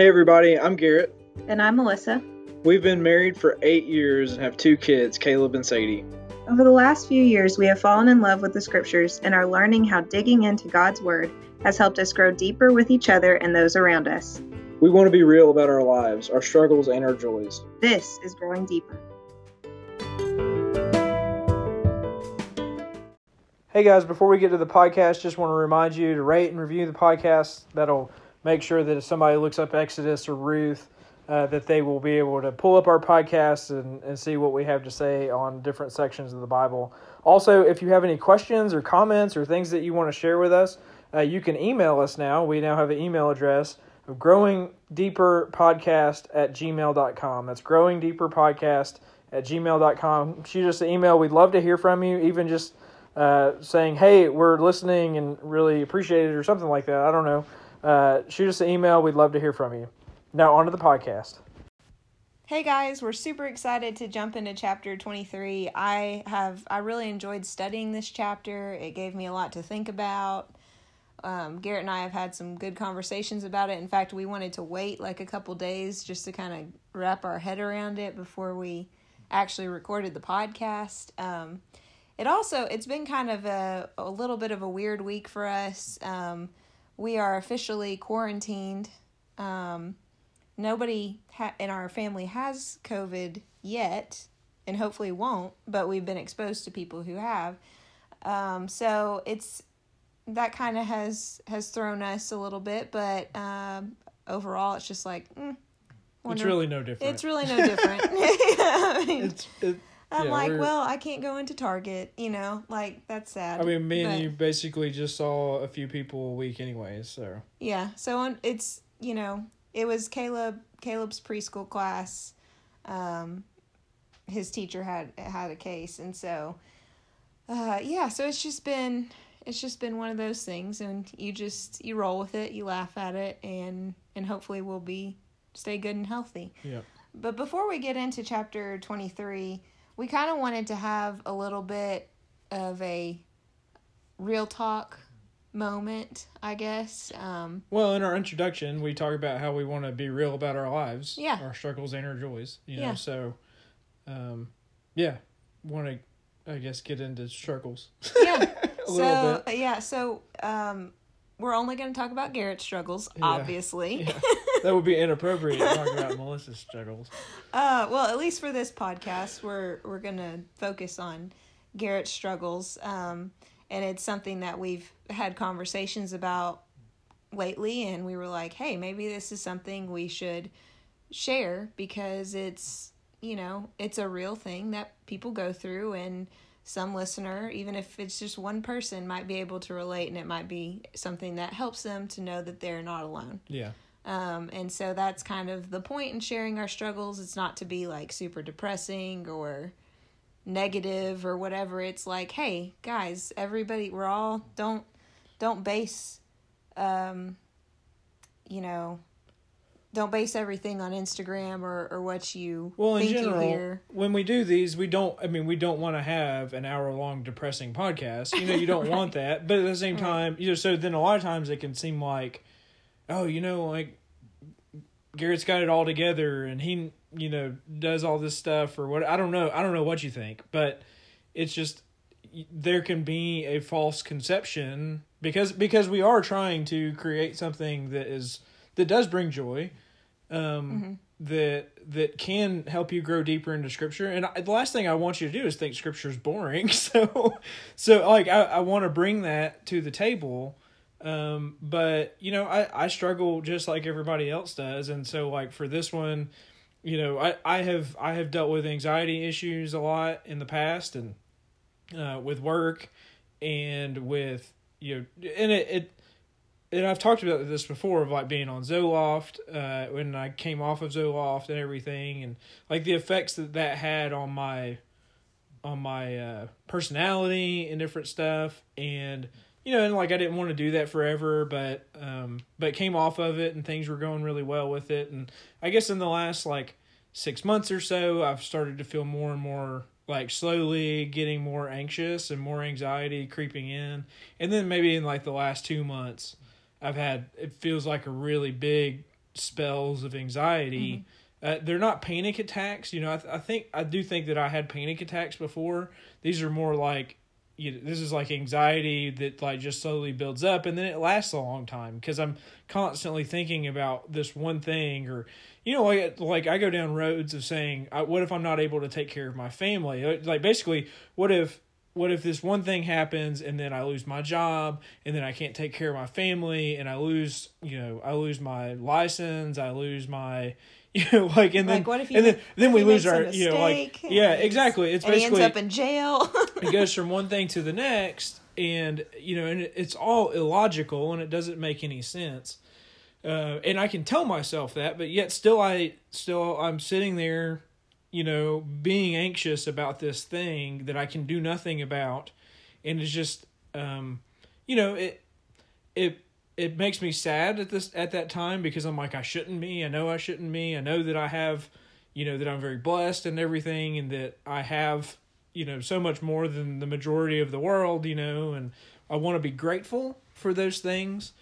Hey, everybody, I'm Garrett. And I'm Melissa. We've been married for eight years and have two kids, Caleb and Sadie. Over the last few years, we have fallen in love with the scriptures and are learning how digging into God's Word has helped us grow deeper with each other and those around us. We want to be real about our lives, our struggles, and our joys. This is Growing Deeper. Hey guys, before we get to the podcast, just want to remind you to rate and review the podcast. That'll make sure that if somebody looks up Exodus or Ruth, uh, that they will be able to pull up our podcast and, and see what we have to say on different sections of the Bible. Also, if you have any questions or comments or things that you want to share with us, uh, you can email us now. We now have an email address of growing deeper podcast at gmail.com. That's growing deeper podcast at gmail.com. Shoot us an email. We'd love to hear from you, even just uh, saying, hey, we're listening and really appreciate it or something like that. I don't know uh, shoot us an email. We'd love to hear from you. Now, on to the podcast. Hey guys, we're super excited to jump into chapter 23. I have I really enjoyed studying this chapter. It gave me a lot to think about. Um, Garrett and I have had some good conversations about it. In fact, we wanted to wait like a couple days just to kind of wrap our head around it before we actually recorded the podcast. Um, it also it's been kind of a a little bit of a weird week for us. Um, we are officially quarantined. Um, nobody ha- in our family has COVID yet, and hopefully won't, but we've been exposed to people who have. Um, so it's that kind of has has thrown us a little bit, but um, overall, it's just like mm, wonder, it's really no different. It's really no different. I mean, it's it, I'm yeah, like, well, I can't go into Target, you know, like that's sad. I mean, me and you basically just saw a few people a week, anyways. So yeah, so on, it's you know, it was Caleb Caleb's preschool class. Um, his teacher had had a case, and so uh, yeah, so it's just been it's just been one of those things, and you just you roll with it, you laugh at it, and and hopefully we'll be stay good and healthy. Yeah. But before we get into chapter twenty three we kind of wanted to have a little bit of a real talk moment, I guess. Um, well, in our introduction, we talk about how we want to be real about our lives, yeah, our struggles and our joys. You know, yeah. so, um, yeah, want to, I guess, get into struggles. Yeah. so yeah, so um, we're only going to talk about Garrett's struggles, yeah. obviously. Yeah. that would be inappropriate to talk about Melissa's struggles. Uh, well, at least for this podcast, we're we're gonna focus on Garrett's struggles, um, and it's something that we've had conversations about lately, and we were like, hey, maybe this is something we should share because it's you know it's a real thing that people go through and some listener, even if it's just one person, might be able to relate and it might be something that helps them to know that they're not alone. Yeah. Um, and so that's kind of the point in sharing our struggles. It's not to be like super depressing or negative or whatever. It's like, hey, guys, everybody, we're all don't don't base, um, you know, don't base everything on Instagram or, or what you well in general when we do these we don't I mean we don't want to have an hour long depressing podcast you know you don't right. want that but at the same time right. you know so then a lot of times it can seem like oh, you know, like Garrett's got it all together and he, you know, does all this stuff or what. I don't know. I don't know what you think, but it's just there can be a false conception because because we are trying to create something that is that does bring joy um mm-hmm. that that can help you grow deeper into scripture and I, the last thing i want you to do is think scripture is boring so so like i, I want to bring that to the table um, but you know, I, I struggle just like everybody else does. And so like for this one, you know, I, I have, I have dealt with anxiety issues a lot in the past and, uh, with work and with, you know, and it, it, and I've talked about this before of like being on Zoloft, uh, when I came off of Zoloft and everything, and like the effects that that had on my, on my uh, personality and different stuff, and you know, and like I didn't want to do that forever, but um, but came off of it and things were going really well with it, and I guess in the last like six months or so, I've started to feel more and more like slowly getting more anxious and more anxiety creeping in, and then maybe in like the last two months, I've had it feels like a really big spells of anxiety. Uh, they're not panic attacks. You know, I, th- I think I do think that I had panic attacks before. These are more like you know, this is like anxiety that like just slowly builds up and then it lasts a long time because I'm constantly thinking about this one thing or you know like like I go down roads of saying what if I'm not able to take care of my family like basically what if what if this one thing happens and then I lose my job and then I can't take care of my family and I lose you know I lose my license I lose my you know like and then Like, what if and then then we lose our you know like yeah exactly it's he ends up in jail. it goes from one thing to the next and you know and it's all illogical and it doesn't make any sense uh, and i can tell myself that but yet still i still i'm sitting there you know being anxious about this thing that i can do nothing about. And it's just um you know it it it makes me sad at this at that time because i'm like i shouldn't be. I know i shouldn't be. I know that i have you know that i'm very blessed and everything and that i have you know so much more than the majority of the world you know and i want to be grateful for those things.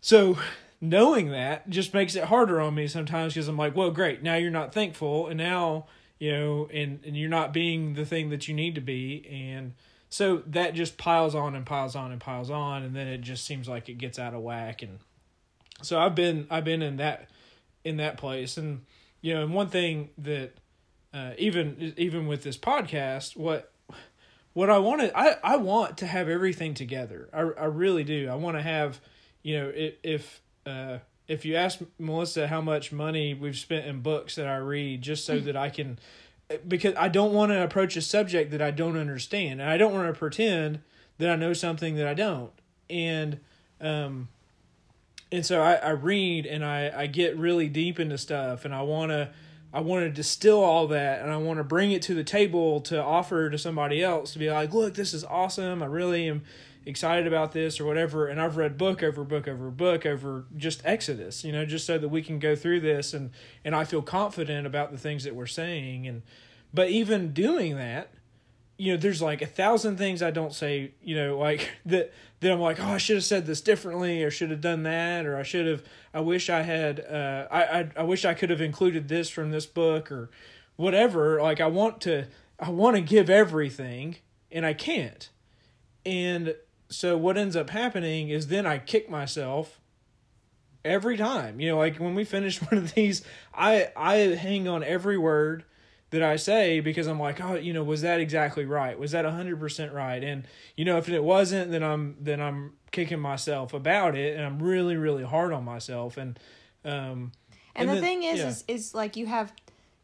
So knowing that just makes it harder on me sometimes because i'm like well great. Now you're not thankful and now you know and and you're not being the thing that you need to be. And so that just piles on and piles on and piles on and then it just seems like it gets out of whack. And so i've been i've been in that in that place. And you know and one thing that uh, even even with this podcast what what i want to i i want to have everything together. I i really do. I want to have you know if uh if you ask melissa how much money we've spent in books that i read just so that i can because I don't want to approach a subject that I don't understand, and I don't want to pretend that I know something that I don't. And um, and so I, I read and I, I get really deep into stuff, and I want to I want to distill all that, and I want to bring it to the table to offer to somebody else to be like, look, this is awesome. I really am excited about this or whatever. And I've read book over book over book over just Exodus, you know, just so that we can go through this and and I feel confident about the things that we're saying. And but even doing that, you know, there's like a thousand things I don't say, you know, like that that I'm like, oh, I should have said this differently, or should have done that, or I should have. I wish I had. Uh, I, I I wish I could have included this from this book or whatever. Like I want to. I want to give everything, and I can't. And so what ends up happening is then I kick myself every time. You know, like when we finish one of these, I I hang on every word that I say because I'm like, oh, you know, was that exactly right? Was that hundred percent right? And you know, if it wasn't, then I'm then I'm kicking myself about it, and I'm really really hard on myself. And um, And, the then- thing is, yeah. is, is like you have,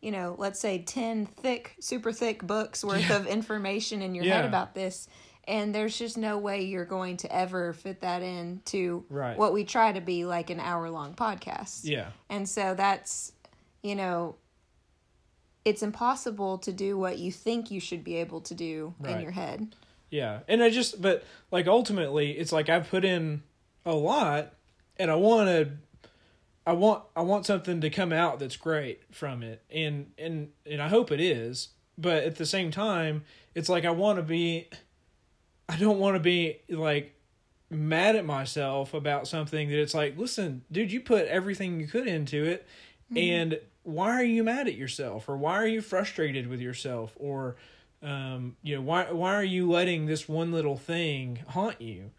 you know, let's say 10 thick, super thick books worth Yeah. of information in your Yeah. head about this. And there's just no way you're going to ever fit that into Right. what we try to be like an hour long podcast. yeah, And so that's, you know, it's impossible to do what you think you should be able to do in your head. Yeah, and I just but like ultimately, it's like I've put in a lot, and I want to, I want I want something to come out that's great from it, and and and I hope it is. But at the same time, it's like I want to be, I don't want to be like mad at myself about something that it's like, listen, dude, you put everything you could into it, and why are you mad at yourself, or why are you frustrated with yourself, or um, you know why why are you letting this one little thing haunt you?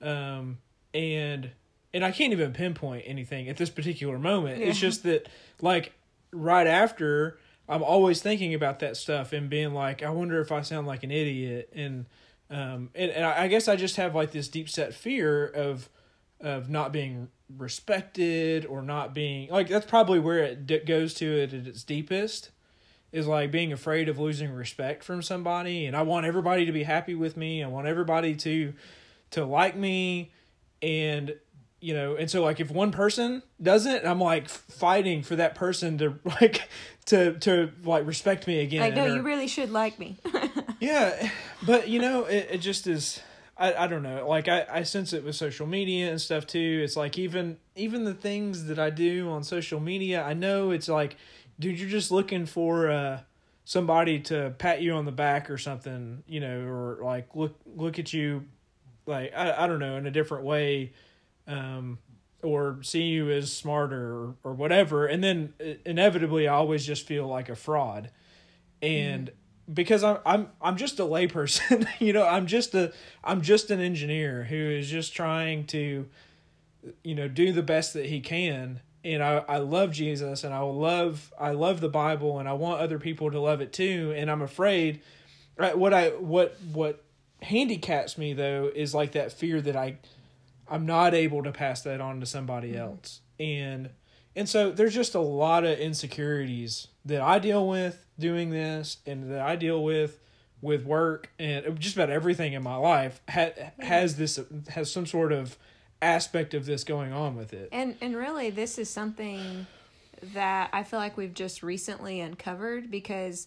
Um, and and i can't even pinpoint anything at this particular moment. It's just that like right after i'm always thinking about that stuff and being like i wonder if i sound like an idiot and um and, and i guess i just have like this deep set fear of of not being respected or not being like that's probably where it d- goes to it at its deepest is like being afraid of losing respect from somebody and I want everybody to be happy with me. I want everybody to to like me and you know, and so like if one person doesn't, I'm like fighting for that person to like to to like respect me again. Like, no, or- you really should like me. yeah, but you know, it, it just is. I, I don't know. Like I, I sense it with social media and stuff too. It's like even even the things that I do on social media, I know it's like, dude, you're just looking for uh somebody to pat you on the back or something, you know, or like look look at you like I, I don't know in a different way um or see you as smarter or, or whatever and then uh, inevitably i always just feel like a fraud and because i'm i'm i'm just a layperson you know i'm just a i'm just an engineer who is just trying to you know do the best that he can. And I, I love jesus and i love i love the bible and i want other people to love it too. And i'm afraid right, what i what what handicaps me though is like that fear that i i'm not able to pass that on to somebody mm-hmm. else. And and so there's just a lot of insecurities that i deal with doing this and that i deal with with work and just about everything in my life ha- has this has some sort of aspect of this going on with it And and really this is something that I feel like we've just recently uncovered because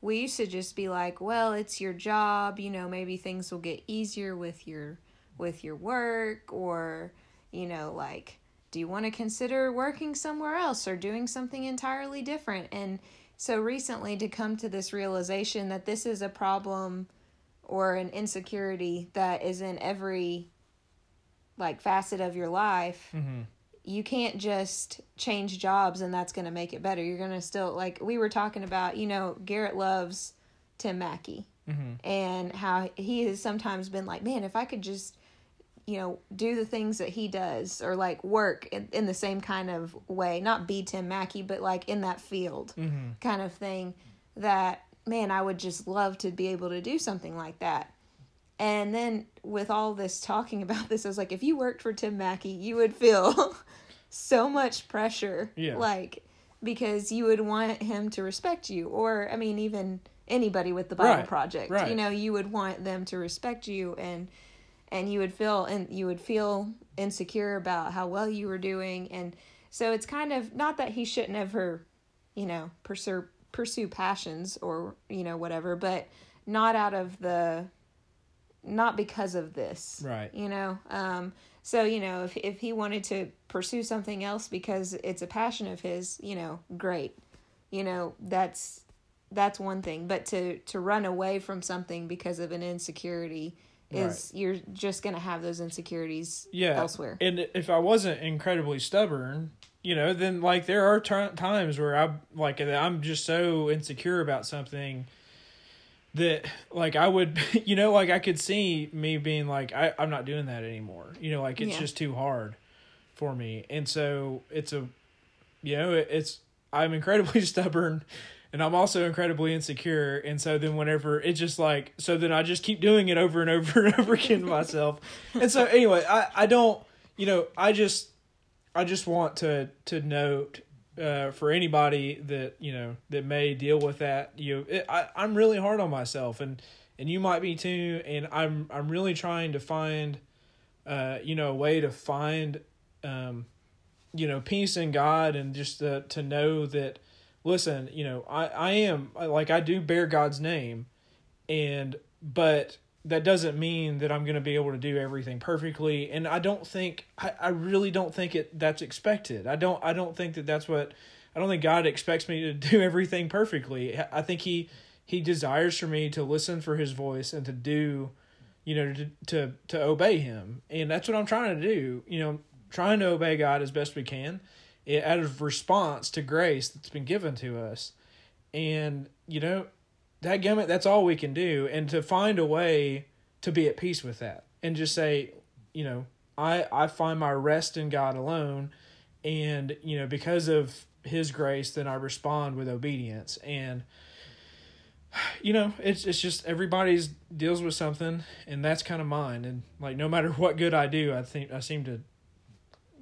we used to just be like, well, it's your job, you know, maybe things will get easier with your with your work or you know, like do you want to consider working somewhere else or doing something entirely different? And so recently to come to this realization that this is a problem or an insecurity that is in every like facet of your life mm-hmm. you can't just change jobs and that's going to make it better. You're going to still like we were talking about, you know, Garrett loves Tim Mackie Mm-hmm. and how he has sometimes been like, man, if I could just you know, do the things that he does or like work in, in the same kind of way, not be Tim Mackie, but like in that field Mm-hmm. kind of thing that man, I would just love to be able to do something like that. And then with all this talking about this, I was like, if you worked for Tim Mackie, you would feel so much pressure. Yeah. Like, because you would want him to respect you. Or, I mean, even anybody with the Bible Right, Project, right. you know, you would want them to respect you and and you would feel and you would feel insecure about how well you were doing. And so it's kind of not that he shouldn't ever you know pursue pursue passions or you know whatever but not out of the not because of this Right. you know? Um so you know if if he wanted to pursue something else because it's a passion of his you know great. You know that's that's one thing. But to to run away from something because of an insecurity is you're just going to have those insecurities yeah elsewhere. and if i wasn't incredibly stubborn you know then like there are t- times where i like i'm just so insecure about something that like i would you know like i could see me being like I, i'm not doing that anymore. You know like it's Yeah. just too hard for me. And so it's a you know it, it's i'm incredibly stubborn and i'm also incredibly insecure and so then whenever it just like so then i just keep doing it over and over and over again to myself. And so anyway i i don't you know i just i just want to to note uh, for anybody that you know that may deal with that you know, it, I, i'm really hard on myself and and you might be too and i'm i'm really trying to find uh you know a way to find um you know peace in god and just to, to know that listen you know i i am like i do bear god's name and but that doesn't mean that i'm to be able to do everything perfectly and i don't think i, I really don't think it that's expected. I don't i don't think that that's what i don't think god expects me to do everything perfectly. I think he he desires for me to listen for his voice and to do you know to to, to obey him. And that's what i'm trying to do you know trying to obey god as best we can out of response to grace that's been given to us. And you know that gamut that's all we can do. And to find a way to be at peace with that and just say you know i i find my rest in god alone. And you know because of his grace then i respond with obedience. And you know it's it's just everybody's deals with something and that's kind of mine. And like no matter what good i do i think i seem to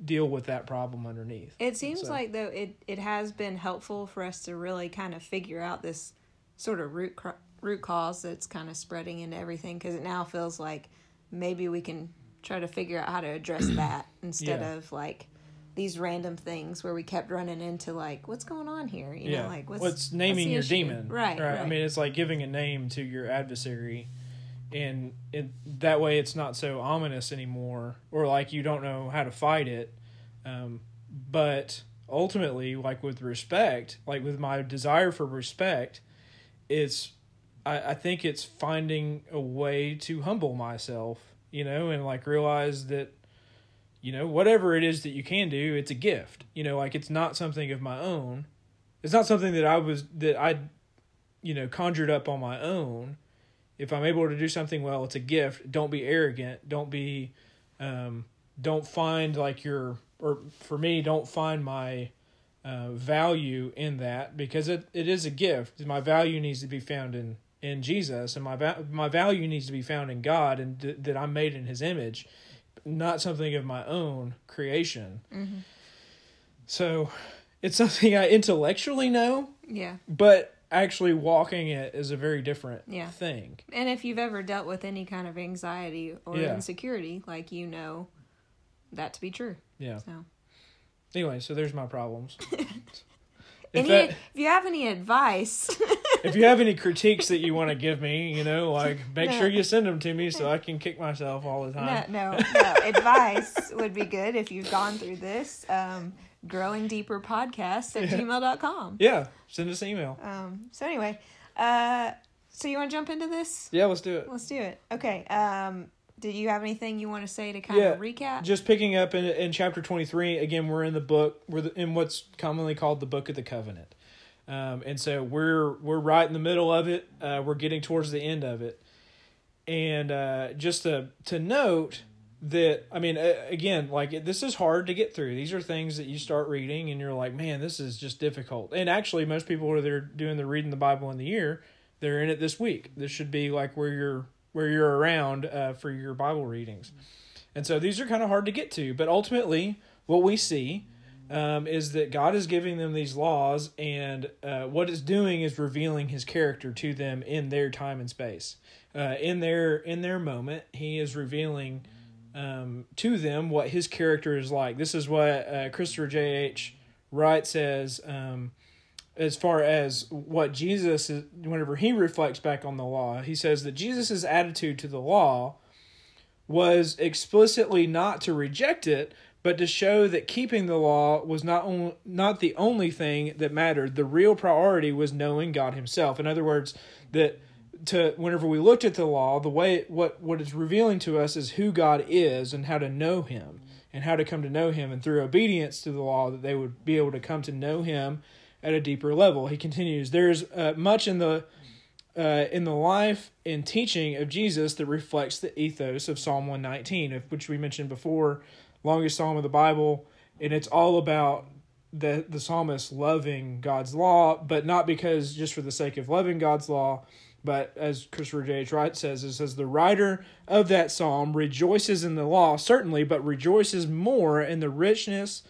deal with that problem underneath. It seems So- like though it it has been helpful for us to really kind of figure out this sort of root cr- root cause that's kind of spreading into everything because it now feels like maybe we can try to figure out how to address that instead Yeah. of like these random things where we kept running into like what's going on here? You know like what's, what's naming the your issue? demon? Right, right. I mean it's like giving a name to your adversary and it that way it's not so ominous anymore or like you don't know how to fight it um, but ultimately like with respect like with my desire for respect it's I, I think it's finding a way to humble myself you know and like realize that you know, whatever it is that you can do, it's a gift. You know, like it's not something of my own. It's not something that I was that I, you know, conjured up on my own. If I'm able to do something well, it's a gift. Don't be arrogant. Don't be, um, don't find like your or for me, don't find my uh, value in that because it, it is a gift. My value needs to be found in in Jesus, and my va- my value needs to be found in God, and th- that I'm made in His image, not something of my own creation. Mm-hmm. So, it's something I intellectually know, Yeah. but actually walking it is a very different Yeah. thing. And if you've ever dealt with any kind of anxiety or Yeah. insecurity, like you know that to be true. Yeah. So Anyway, so there's my problems. if, any, that, if you have any advice, if you have any critiques that you want to give me, you know, like make No. sure you send them to me so I can kick myself all the no, time. no, no, advice would be good if you've gone through this. Um, growing deeper podcast at gmail.com. Yeah, send us an email. Um, so anyway, uh, so you want to jump into this? Yeah, let's do it. Let's do it. Okay. Um, did you have anything you want to say to kind Yeah, of recap? Just picking up in, in chapter 23, again, we're in the book, we're the, in what's commonly called the Book of the Covenant. Um, and so we're we're right in the middle of it. Uh, we're getting towards the end of it. And uh, just to, to note that, I mean, again, like this is hard to get through. These are things that you start reading and you're like, man, this is just difficult. And actually, most people who are doing the reading the Bible in the year, they're in it this week. This should be like where you're where you're around uh, for your Bible readings. And so these are kind of hard to get to, but ultimately, what we see um, is that God is giving them these laws, and uh, what it's doing is revealing His character to them in their time and space. Uh, in their in their moment, He is revealing um, to them what His character is like. This is what uh, Christopher J. H. Wright says. Um, as far as what Jesus is, whenever he reflects back on the law, he says that Jesus' attitude to the law was explicitly not to reject it, but to show that keeping the law was not on, not the only thing that mattered. The real priority was knowing God Himself. In other words, that to whenever we looked at the law, the way what what it's revealing to us is who God is and how to know Him and how to come to know Him, and through obedience to the law, that they would be able to come to know Him at a deeper level. He continues, there's uh, much in the uh, in the life and teaching of Jesus that reflects the ethos of Psalm 119, of which we mentioned before, longest psalm of the Bible, and it's all about the the psalmist loving God's law, but not because just for the sake of loving God's law, but as Christopher J. H. Wright says, it says the writer of that psalm rejoices in the law, certainly, but rejoices more in the richness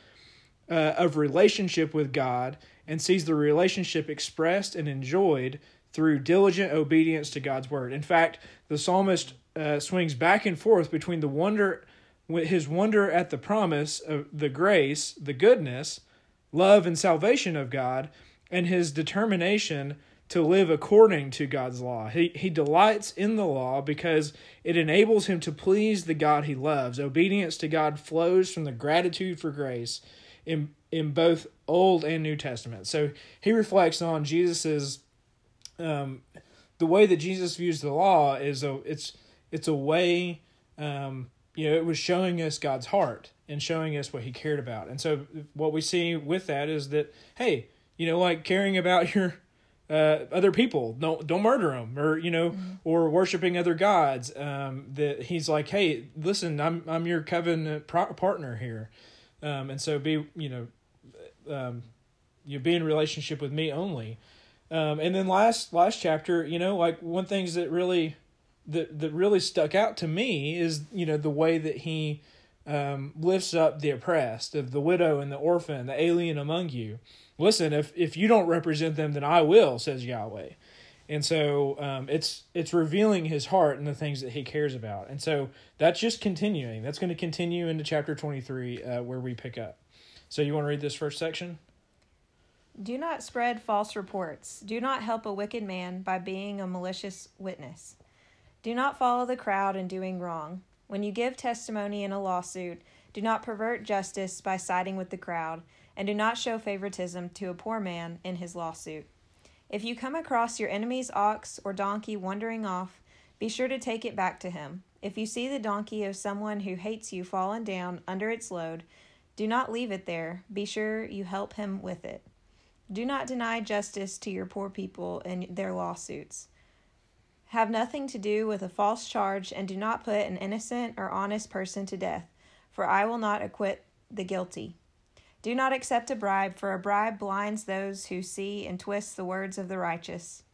uh, of relationship with God and sees the relationship expressed and enjoyed through diligent obedience to God's word. In fact, the psalmist uh, swings back and forth between the wonder, his wonder at the promise of the grace, the goodness, love, and salvation of God, and his determination to live according to God's law. He, he delights in the law because it enables him to please the God he loves. Obedience to God flows from the gratitude for grace in in both Old and New Testament. So he reflects on Jesus's um, the way that Jesus views the law is a it's it's a way um, you know it was showing us God's heart and showing us what He cared about. And so what we see with that is that hey, you know, like caring about your uh, other people, don't don't murder them, or you know, mm-hmm. or worshiping other gods. Um, that He's like, hey, listen, I'm I'm your covenant pro- partner here. Um, and so be you know um, you be in relationship with me only um, and then last last chapter you know like one things that really that that really stuck out to me is you know the way that he um, lifts up the oppressed of the widow and the orphan the alien among you listen if if you don't represent them then i will says yahweh and so um, it's it's revealing his heart and the things that he cares about and so that's just continuing that's going to continue into chapter 23 uh, where we pick up so you want to read this first section Do not spread false reports. Do not help a wicked man by being a malicious witness. Do not follow the crowd in doing wrong. When you give testimony in a lawsuit, do not pervert justice by siding with the crowd, and do not show favoritism to a poor man in his lawsuit. If you come across your enemy's ox or donkey wandering off, be sure to take it back to him. If you see the donkey of someone who hates you fallen down under its load, do not leave it there. Be sure you help him with it. Do not deny justice to your poor people in their lawsuits. Have nothing to do with a false charge, and do not put an innocent or honest person to death, for I will not acquit the guilty. Do not accept a bribe, for a bribe blinds those who see and twists the words of the righteous.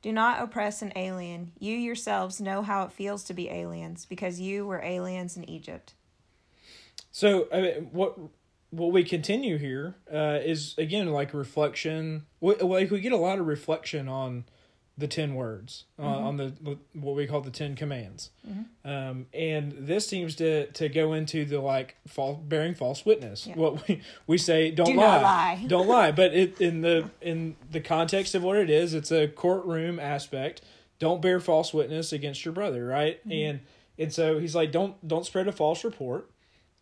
Do not oppress an alien. You yourselves know how it feels to be aliens, because you were aliens in Egypt. So, I mean, what what we continue here uh, is again like reflection. Like we get a lot of reflection on the 10 words uh, mm-hmm. on the what we call the 10 commands mm-hmm. um, and this seems to to go into the like false bearing false witness yeah. what we, we say don't Do lie, lie. don't lie but it in the in the context of what it is it's a courtroom aspect don't bear false witness against your brother right mm-hmm. and and so he's like don't don't spread a false report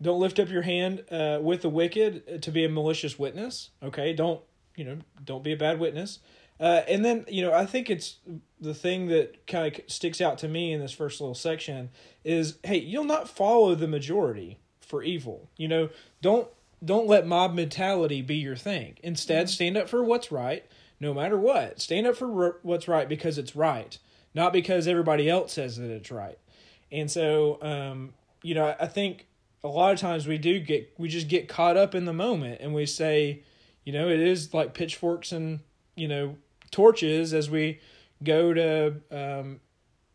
don't lift up your hand uh, with the wicked to be a malicious witness okay don't you know don't be a bad witness uh, and then you know I think it's the thing that kind of sticks out to me in this first little section is hey you'll not follow the majority for evil you know? Don't don't let mob mentality be your thing. Instead mm-hmm. stand up for what's right no matter what. Stand up for what's right because it's right not because everybody else says that it's right. And so um, you know I think a lot of times we do get we just get caught up in the moment and we say you know it is like pitchforks and you know torches as we go to um,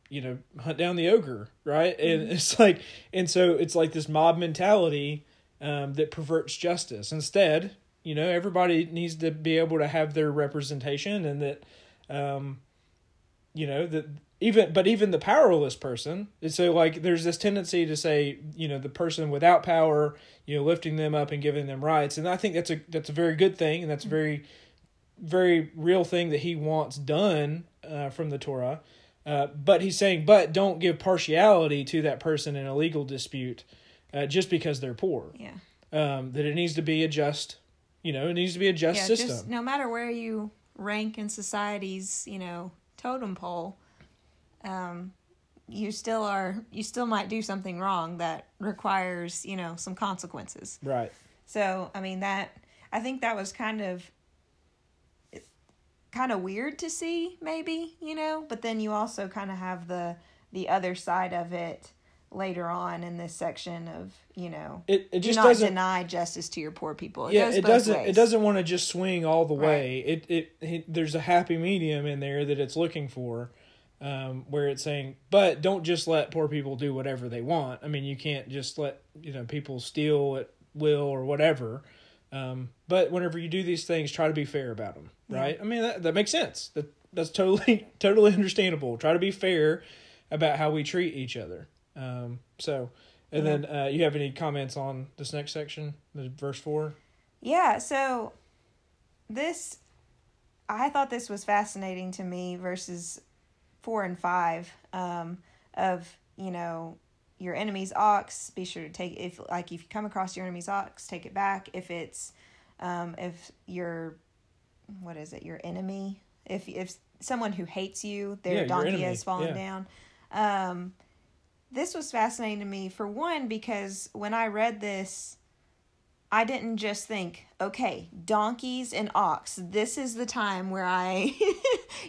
you know hunt down the ogre right and mm-hmm. it's like and so it's like this mob mentality um, that perverts justice instead you know everybody needs to be able to have their representation and that um, you know that even but even the powerless person so like there's this tendency to say you know the person without power you know lifting them up and giving them rights and i think that's a that's a very good thing and that's mm-hmm. very very real thing that he wants done uh, from the Torah. Uh, but he's saying, but don't give partiality to that person in a legal dispute uh, just because they're poor. Yeah. Um, that it needs to be a just, you know, it needs to be a just yeah, system. Just no matter where you rank in society's, you know, totem pole, um, you still are, you still might do something wrong that requires, you know, some consequences. Right. So, I mean, that, I think that was kind of kind of weird to see maybe you know? But then you also kind of have the the other side of it later on in this section of you know it, it just do not doesn't deny justice to your poor people. It yeah it doesn't ways. it doesn't want to just swing all the way. Right. it, it, it there's a happy medium in there that it's looking for um, where it's saying but don't just let poor people do whatever they want. I mean you can't just let you know people steal at will or whatever um, but whenever you do these things, try to be fair about them, right? Yeah. I mean, that, that makes sense. That that's totally totally understandable. Try to be fair about how we treat each other. Um, so, and then uh, you have any comments on this next section, the verse four? Yeah. So this, I thought this was fascinating to me. Verses four and five um, of you know your enemy's ox, be sure to take if like if you come across your enemy's ox, take it back. If it's um, if you're what is it, your enemy, if if someone who hates you, their yeah, donkey has fallen yeah. down. Um, this was fascinating to me for one because when I read this, I didn't just think, okay, donkeys and ox, this is the time where I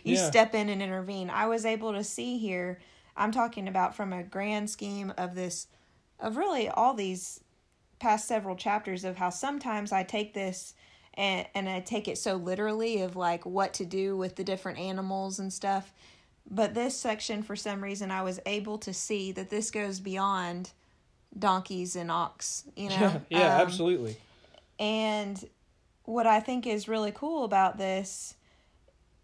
you yeah. step in and intervene. I was able to see here I'm talking about from a grand scheme of this, of really all these past several chapters of how sometimes I take this and and I take it so literally of like what to do with the different animals and stuff. But this section, for some reason, I was able to see that this goes beyond donkeys and ox. You know, yeah, yeah um, absolutely. And what I think is really cool about this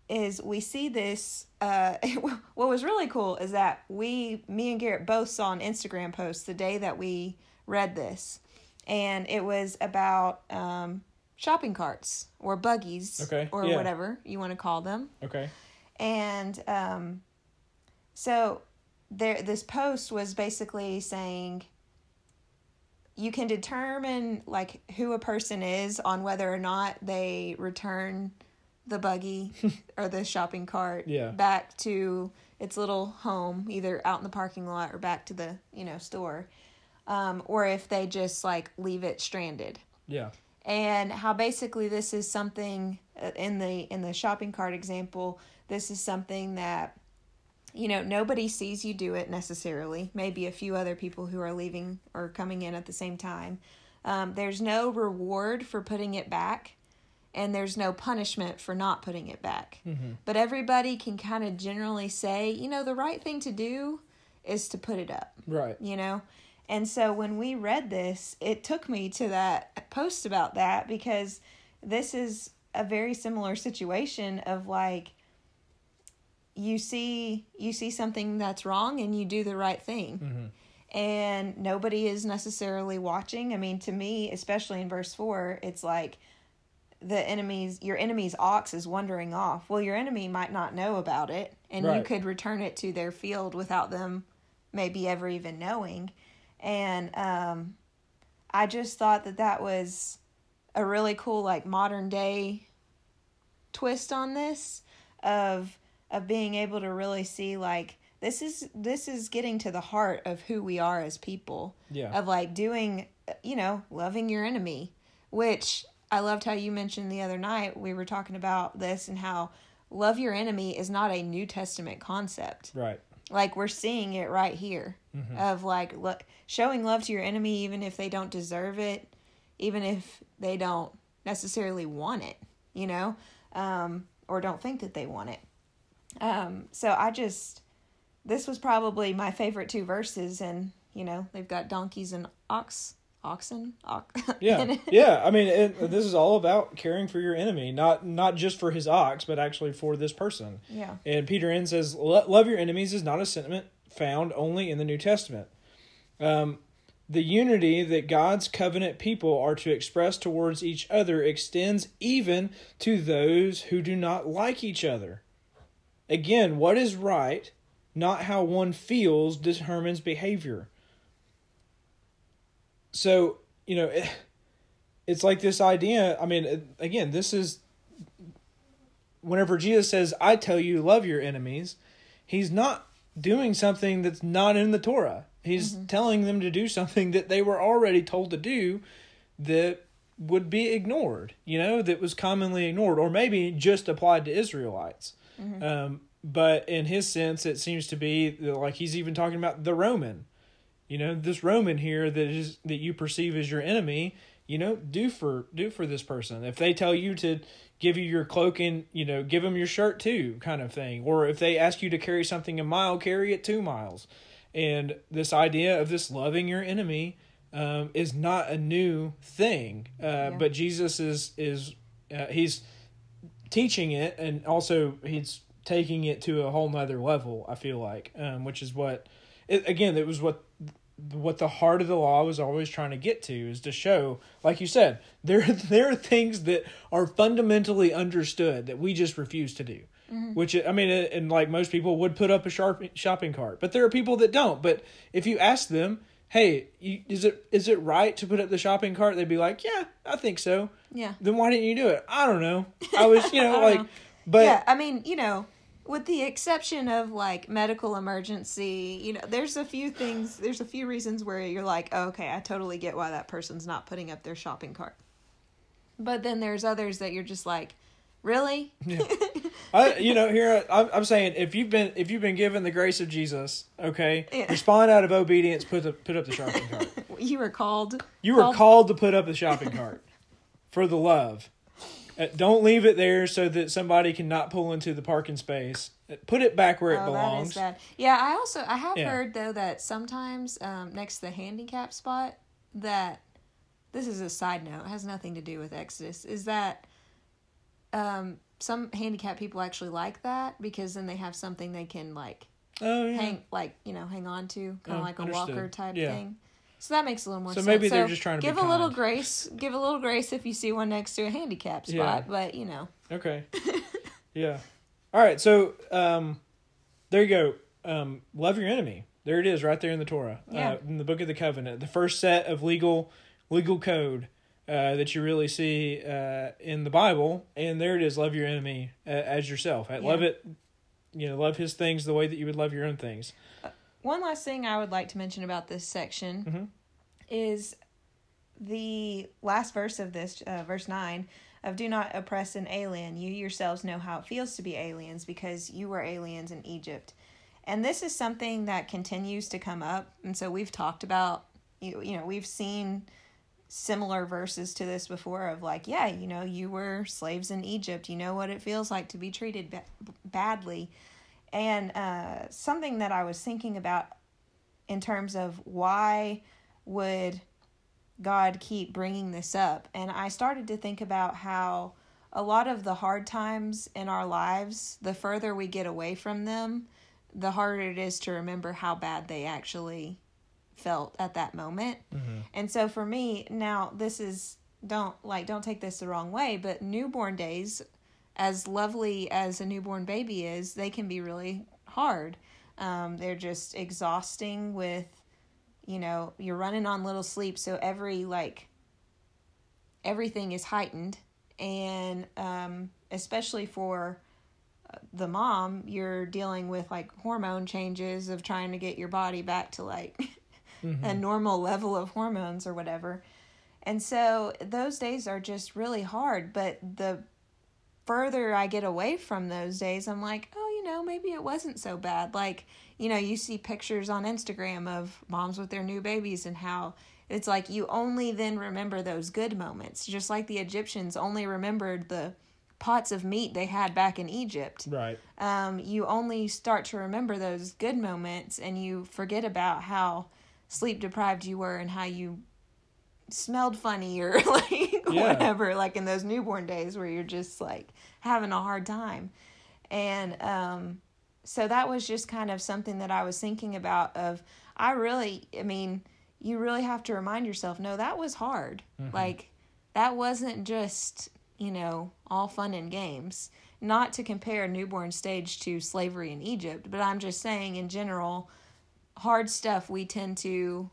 is we see this uh, what was really cool is that we me and garrett both saw an instagram post the day that we read this and it was about um, shopping carts or buggies okay. or yeah. whatever you want to call them okay and um, so there this post was basically saying you can determine like who a person is on whether or not they return the buggy or the shopping cart Yeah. back to its little home, either out in the parking lot or back to the you know store, um, or if they just like leave it stranded. Yeah. and how basically this is something uh, in the in the shopping cart example this is something that you know nobody sees you do it necessarily. Maybe a few other people who are leaving or coming in at the same time. Um, there's no reward for putting it back and there's no punishment for not putting it back. Mm-hmm. But everybody can kind of generally say you know the right thing to do is to put it up Right. you know? And so when we read this it took me to that post about that because this is a very similar situation of like you see you see something that's wrong and you do the right thing. Mm-hmm. And nobody is necessarily watching. I mean to me especially in verse 4 it's like the enemy's your enemy's ox is wandering off. Well your enemy might not know about it and you could return it to their field without them maybe ever even knowing. And um i just thought that that was a really cool like modern day twist on this of of being able to really see like this is this is getting to the heart of who we are as people. Yeah. of like doing you know loving your enemy which i loved how you mentioned the other night we were talking about this and how love your enemy is not a new testament concept. Right. like we're seeing it right here of like lo- showing love to your enemy even if they don't deserve it even if they don't necessarily want it you know um, or don't think that they want it. Um, so i just this was probably my favorite two verses and you know they've got donkeys and ox oxen ox Yeah. yeah. I mean, it, this is all about caring for your enemy, not not just for his ox, but actually for this person. yeah And Peter Enns says, "Love your enemies" is not a sentiment found only in the New Testament. Um, the unity that God's covenant people are to express towards each other extends even to those who do not like each other. Again, what is right, not how one feels, determines behavior. So, you know, it, it's like this idea. I mean, again, this is whenever Jesus says, I tell you, love your enemies, he's not doing something that's not in the Torah. He's telling them to do something that they were already told to do that would be ignored, you know, that was commonly ignored, or maybe just applied to Israelites. Um, but in his sense, it seems to be like he's even talking about the Roman. You know, this Roman here that is that you perceive as your enemy, you know, do for do for this person. If they tell you to give you your cloak and you know give them your shirt too, kind of thing. Or if they ask you to carry something a mile, carry it two miles. And this idea of this loving your enemy um, is not a new thing, uh, but Jesus is is uh, he's teaching it and also he's taking it to a whole nother level i feel like um, which is what it, again it was what what the heart of the law was always trying to get to is to show like you said there there are things that are fundamentally understood that we just refuse to do mm-hmm. which i mean and like most people would put up a sharp shopping cart but there are people that don't but if you ask them hey you, is it is it right to put up the shopping cart they'd be like yeah i think so yeah then why didn't you do it? I don't know. I was, you know, like, know. but yeah, I mean, you know, with the exception of like medical emergency, you know, there's a few things, there's a few reasons where you're like, oh, okay, I totally get why that person's not putting up their shopping cart. But then there's others that you're just like, really? I, you know, here I'm, I'm saying if you've been if you've been given the grace of Jesus, okay, Yeah. respond out of obedience. Put the put up the shopping cart. you were called. You were called- called to put up the shopping cart for the love. Uh, don't leave it there so that somebody cannot pull into the parking space. Uh, Put it back where it Oh, that is belongs. bad. Yeah, I also I have Yeah. heard though that sometimes um, next to the handicap spot that this is a side note it has nothing to do with Exodus is that um, some handicap people actually like that because then they have something they can like Oh yeah. hang like you know hang on to kind of Oh, like a understood. walker type Yeah. thing. So that makes a little more sense. So sense. maybe they're just trying to give a little grace. Give a little grace if you see one next to a handicap spot. Yeah. But you know, Okay. yeah. All right. So um, there you go. Um, love your enemy. There it is, right there in the Torah, Yeah. uh, in the Book of the Covenant, the first set of legal legal code. uh, that you really see uh, in the Bible, and there it is: love your enemy uh, as yourself. Uh, Love it, you know, love his things the way that you would love your own things. One last thing I would like to mention about this section Mhm. is the last verse of this, uh, verse 9, of do not oppress an alien. You yourselves know how it feels to be aliens because you were aliens in Egypt. And this is something that continues to come up. And so we've talked about, you, you know, we've seen similar verses to this before of like, yeah, you know, you were slaves in Egypt. You know what it feels like to be treated ba- badly. And uh, something that I was thinking about in terms of why would God keep bringing this up? And I started to think about how a lot of the hard times in our lives, the further we get away from them, the harder it is to remember how bad they actually felt at that moment. And so for me, now this is don't like don't take this the wrong way, but newborn days as lovely as a newborn baby is, they can be really hard. Um, they're just exhausting with, you know, you're running on little sleep, so every like everything is heightened, and um, especially for uh, the mom, you're dealing with like hormone changes of trying to get your body back to like a normal level of hormones or whatever. And so those days are just really hard, but the further I get away from those days, I'm like, oh, you know, maybe it wasn't so bad. Like, you know, you see pictures on Instagram of moms with their new babies and how it's like you only then remember those good moments, just like the Egyptians only remembered the pots of meat they had back in Egypt. Right. Um, you only start to remember those good moments and you forget about how sleep deprived you were and how you smelled funny or like Yeah. whatever like in those newborn days where you're just like having a hard time. And um so that was just kind of something that I was thinking about of I really I mean you really have to remind yourself no that was hard. Like that wasn't just you know all fun and games. Not to compare newborn stage to slavery in Egypt but I'm just saying in general hard stuff we tend to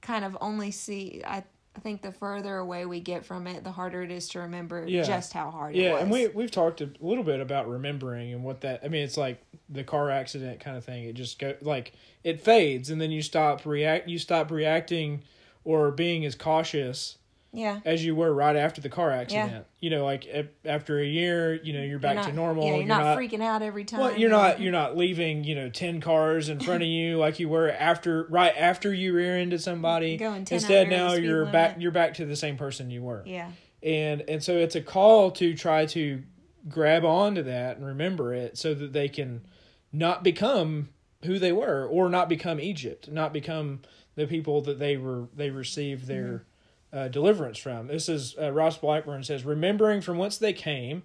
kind of only see I I think the further away we get from it, the harder it is to remember Yeah. just how hard it was. Yeah, and we we've talked a little bit about remembering and what that. I mean, it's like the car accident kind of thing. It just go like it fades, and then you stop react. You stop reacting or being as cautious yeah. as you were right after the car accident. yeah. You know, like after a year, you know, you're back You're to normal. Yeah, you're, not, freaking out every time. Well, you're not you're not leaving, you know, ten cars in front of you like you were after right after you rear into somebody. Going 10 Instead, now you're back you're back to the same person you were Yeah. and and so it's a call to try to grab onto that and remember it so that they can not become who they were or not become Egypt, not become the people that they were they received their mm-hmm. Uh, deliverance from. This is uh, Ross Blackburn says remembering from whence they came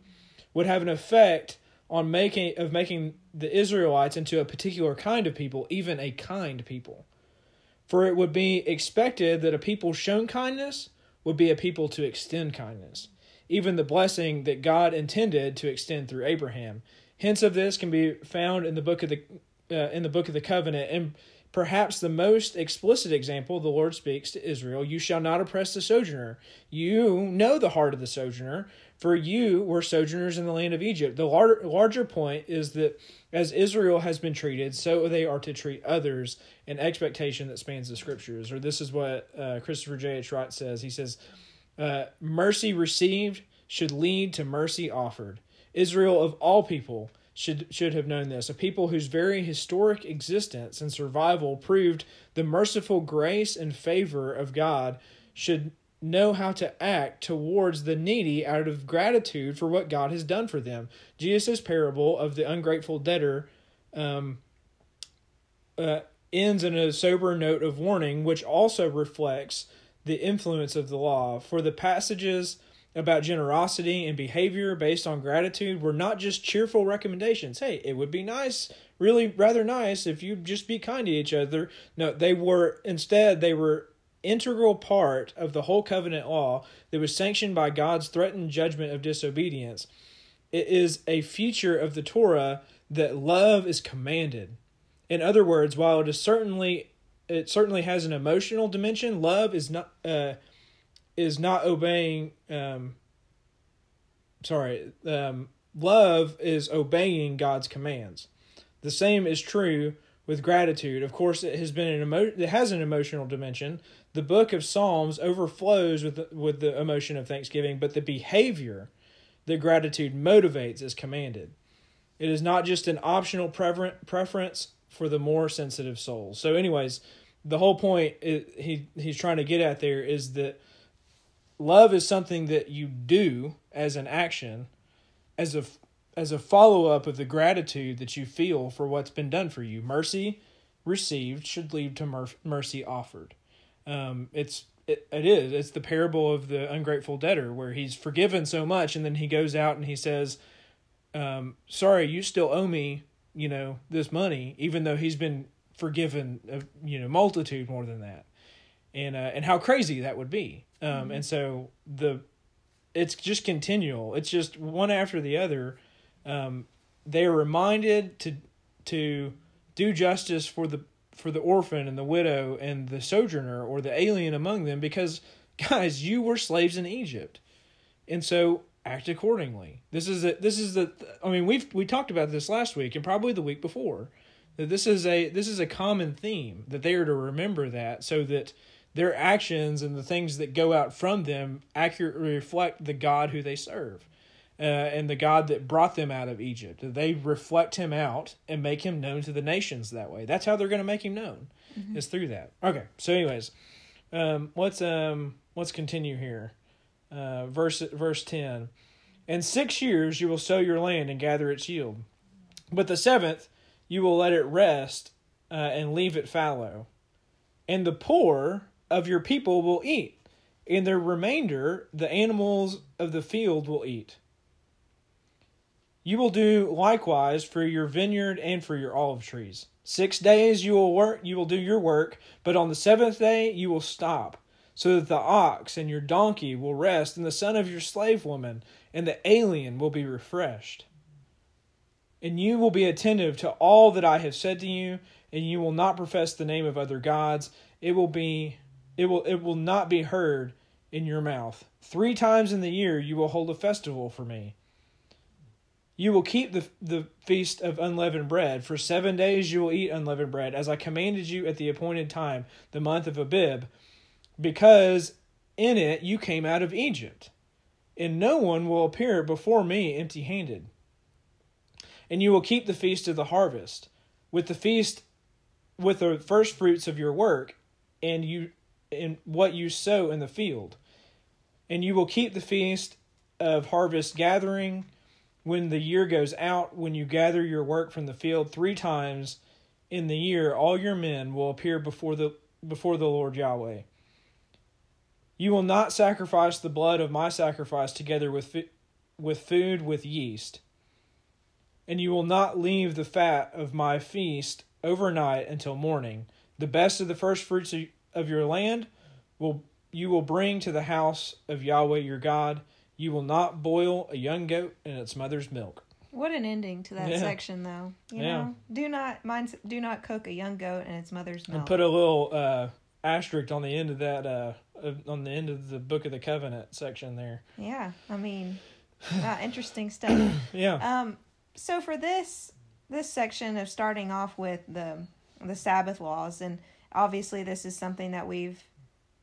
would have an effect on making of making the Israelites into a particular kind of people, even a kind people. For it would be expected that a people shown kindness would be a people to extend kindness, even the blessing that God intended to extend through Abraham. Hints of this can be found in the book of the uh, in the book of the covenant, and perhaps the most explicit example the Lord speaks to Israel: "You shall not oppress the sojourner. You know the heart of the sojourner, for you were sojourners in the land of Egypt." The lar- larger point is that as Israel has been treated, so they are to treat others, an expectation that spans the scriptures. Or this is what uh, Christopher J. H. Wright says. He says, uh, "Mercy received should lead to mercy offered." Israel of all people should should have known this. A people whose very historic existence and survival proved the merciful grace and favor of God should know how to act towards the needy out of gratitude for what God has done for them. Jesus' parable of the ungrateful debtor um, uh, ends in a sober note of warning, which also reflects the influence of the law. For the passages about generosity and behavior based on gratitude were not just cheerful recommendations. Hey, it would be nice, really rather nice, if you'd just be kind to each other. No, they were instead they were integral part of the whole covenant law that was sanctioned by God's threatened judgment of disobedience. It is a feature of the Torah that love is commanded. In other words, while it is certainly it certainly has an emotional dimension, love is not uh, is not obeying. Um, sorry, um, love is obeying God's commands. The same is true with gratitude. Of course, it has been an emo- it has an emotional dimension. The book of Psalms overflows with the, with the emotion of thanksgiving, but the behavior that gratitude motivates is commanded. It is not just an optional prefer- preference for the more sensitive souls. So, anyways, the whole point he he's trying to get at there is that love is something that you do as an action, as a as a follow up of the gratitude that you feel for what's been done for you. Mercy received should lead to mer- mercy offered. Um, it's it, it is it's the parable of the ungrateful debtor where he's forgiven so much and then he goes out and he says, um, "Sorry, you still owe me." You know this money, even though he's been forgiven, a, you know, multitude more than that, and uh, and how crazy that would be. Um, mm-hmm. and so the it's just continual. It's just one after the other um, they are reminded to to do justice for the for the orphan and the widow and the sojourner or the alien among them because guys you were slaves in Egypt and so act accordingly this is a, this is the I mean we've we talked about this last week and probably the week before that this is a this is a common theme that they are to remember that so that their actions and the things that go out from them accurately reflect the God who they serve uh, and the God that brought them out of Egypt. They reflect him out and make him known to the nations that way. That's how they're going to make him known, mm-hmm. is through that. Okay, so anyways, um, let's um, let's continue here. Uh, verse verse ten, in six years you will sow your land and gather its yield, but the seventh you will let it rest uh, and leave it fallow, and the poor of your people will eat, and their remainder the animals of the field will eat. You will do likewise for your vineyard and for your olive trees. Six days you will work, you will do your work, but on the seventh day you will stop, so that the ox and your donkey will rest, and the son of your slave woman and the alien will be refreshed. And you will be attentive to all that I have said to you, and you will not profess the name of other gods. It will be it will it will not be heard in your mouth. Three times in the year you will hold a festival for me you will keep the, the feast of unleavened bread. For seven days you will eat unleavened bread, as I commanded you at the appointed time, the month of Abib, because in it you came out of Egypt. And no one will appear before me empty handed. And you will keep the feast of the harvest, with the feast with the first fruits of your work, and you in what you sow in the field. And you will keep the feast of harvest gathering when the year goes out, when you gather your work from the field three times in the year, all your men will appear before the before the Lord Yahweh. You will not sacrifice the blood of my sacrifice together with with food with yeast. And you will not leave the fat of my feast overnight until morning. The best of the first fruits of your land will you will bring to the house of Yahweh your God you will not boil a young goat in its mother's milk. What an ending to that yeah. section, though. You yeah. know, do not mind. Do not cook a young goat in its mother's milk. And put a little uh, asterisk on the end of that. Uh, on the end of the Book of the Covenant section there. Yeah, I mean, uh, interesting stuff. yeah. Um. So for this this section of starting off with the the Sabbath laws, and obviously this is something that we've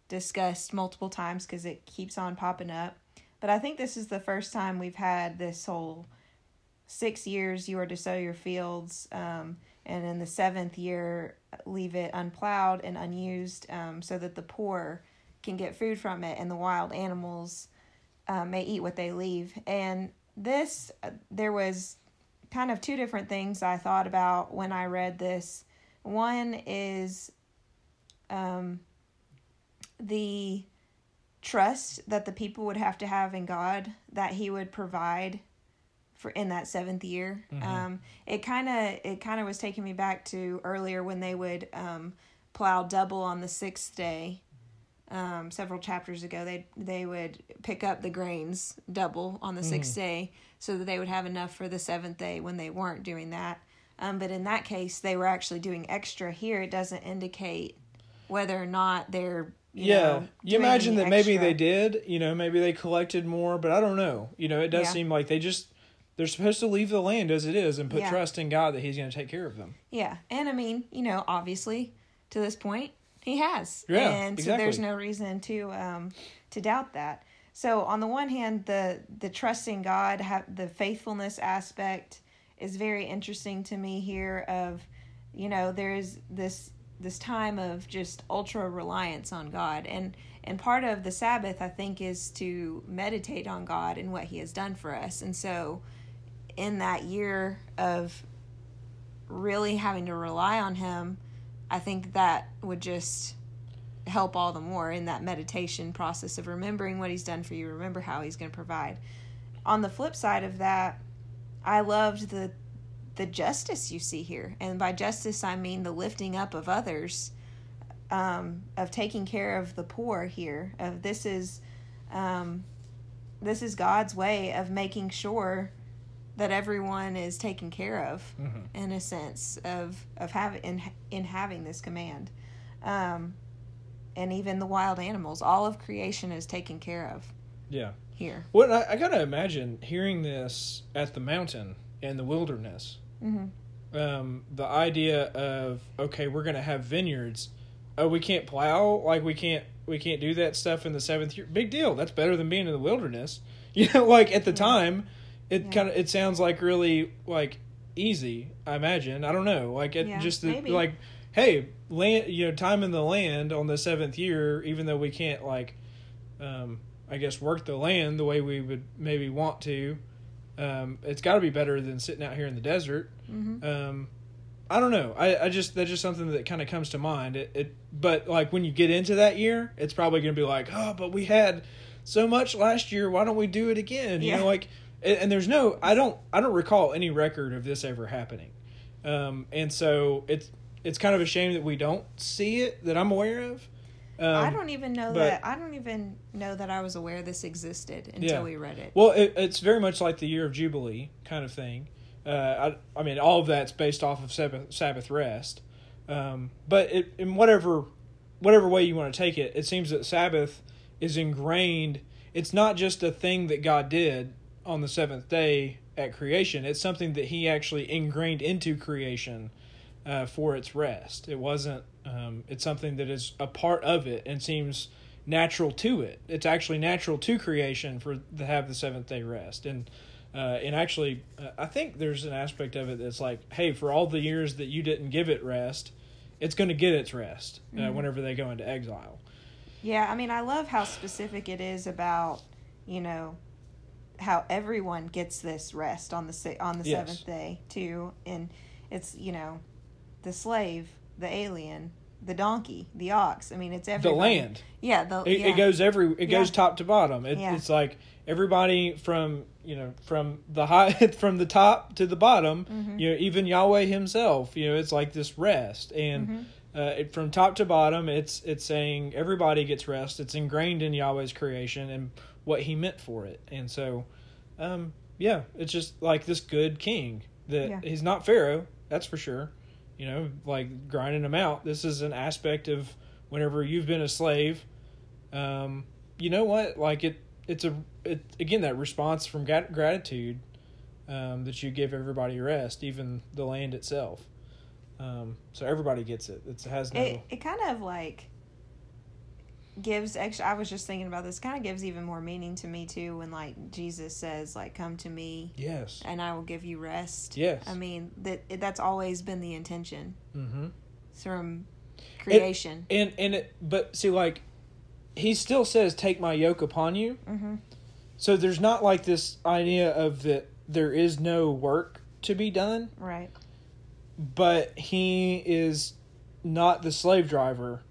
discussed multiple times because it keeps on popping up. But I think this is the first time we've had this whole six years you are to sow your fields, um, and in the seventh year, leave it unplowed and unused um, so that the poor can get food from it and the wild animals uh, may eat what they leave. And this, uh, there was kind of two different things I thought about when I read this. One is um, the trust that the people would have to have in God that He would provide for in that seventh year. Mm-hmm. Um, it kind of it kind of was taking me back to earlier when they would um, plow double on the sixth day. Um, several chapters ago, they they would pick up the grains double on the mm. sixth day, so that they would have enough for the seventh day when they weren't doing that. Um, but in that case, they were actually doing extra. Here, it doesn't indicate whether or not they're you yeah, know, you imagine that maybe they did. You know, maybe they collected more, but I don't know. You know, it does Yeah. seem like they just they're supposed to leave the land as it is and put Yeah. trust in God that He's going to take care of them. Yeah, and I mean, you know, obviously, to this point, he has. Yeah, and so there's no reason to um to doubt that. So on the one hand, the the trusting God, have the faithfulness aspect is very interesting to me here. Of, you know, there's this this time of just ultra reliance on God, and and part of the Sabbath, I think, is to meditate on God and what He has done for us, and so in that year of really having to rely on him, I think that would just help all the more in that meditation process of remembering what he's done for you, remember how he's going to provide. On the flip side of that, I loved the the justice you see here, and by justice I mean the lifting up of others, um, of taking care of the poor here. Of this is, um, this is God's way of making sure that everyone is taken care of in a sense of of having in in having this command um and even the wild animals all of creation is taken care of Yeah. here Well, I, I gotta imagine hearing this at the mountain in the wilderness. Mm-hmm. Um, the idea of okay, we're gonna have vineyards. Oh, we can't plow. Like we can't we can't do that stuff in the seventh year. Big deal. That's better than being in the wilderness. You know, like at the time, it Yeah. kind of it sounds like really like easy. I imagine. I don't know. Like it Yeah, just the, like hey land you know time in the land on the seventh year even though we can't like um i guess work the land the way we would maybe want to um it's got to be better than sitting out here in the desert. Mm-hmm. um i don't know. I i just that's just something that kind of comes to mind. It, it but like when you get into that year it's probably gonna be like oh but we had so much last year. Why don't we do it again? You know like and, and there's no i don't i don't recall any record of this ever happening. Um and so it's it's kind of a shame that we don't see it that i'm aware of um, i don't even know but- that i don't even know that i was aware this existed until Yeah. we read it Well, it, it's very much like the year of Jubilee kind of thing. Uh, I, I mean, all of that's based off of Sabbath, Sabbath rest. Um, but it, in whatever whatever way you want to take it, it seems that Sabbath is ingrained. It's not just a thing that God did on the seventh day at creation. It's something that He actually ingrained into creation uh, for its rest. It wasn't. Um, it's something that is a part of it and seems natural to it. It's actually natural to creation for to have the seventh day rest. And uh, and actually, uh, I think there's an aspect of it that's like, hey, for all the years that you didn't give it rest, it's going to get its rest uh, whenever they go into exile. Yeah, I mean, I love how specific it is about, you know, how everyone gets this rest on the on the Yes. seventh day too, and it's you know, the slave, the alien, the donkey, the ox. I mean, it's every The land. Yeah, the It, yeah. it goes every. It goes Yeah. top to bottom. It, Yeah. It's like everybody from you know from the high from the top to the bottom. Mm-hmm. You know, even Yahweh Himself. You know, it's like this rest, and Mm-hmm. uh, it, from top to bottom, it's it's saying everybody gets rest. It's ingrained in Yahweh's creation and what He meant for it, and so, um, yeah, it's just like this good King that. He's not Pharaoh. That's for sure. You know, like grinding them out. This is an aspect of whenever you've been a slave um, you know what? Like it, it's a it again that response from grat- gratitude um, that you give everybody rest, even the land itself. Um, so everybody gets it. It has no. it it kind of like gives extra i was just thinking about this kind of gives even more meaning to me too when like jesus says like come to me yes. and i will give you rest Yes. i mean that that's always been the intention Mm-hmm. from creation And and it, but see, like, he still says, "Take my yoke upon you." mm-hmm. So there's not like this idea of that there is no work to be done, right but he is not the slave driver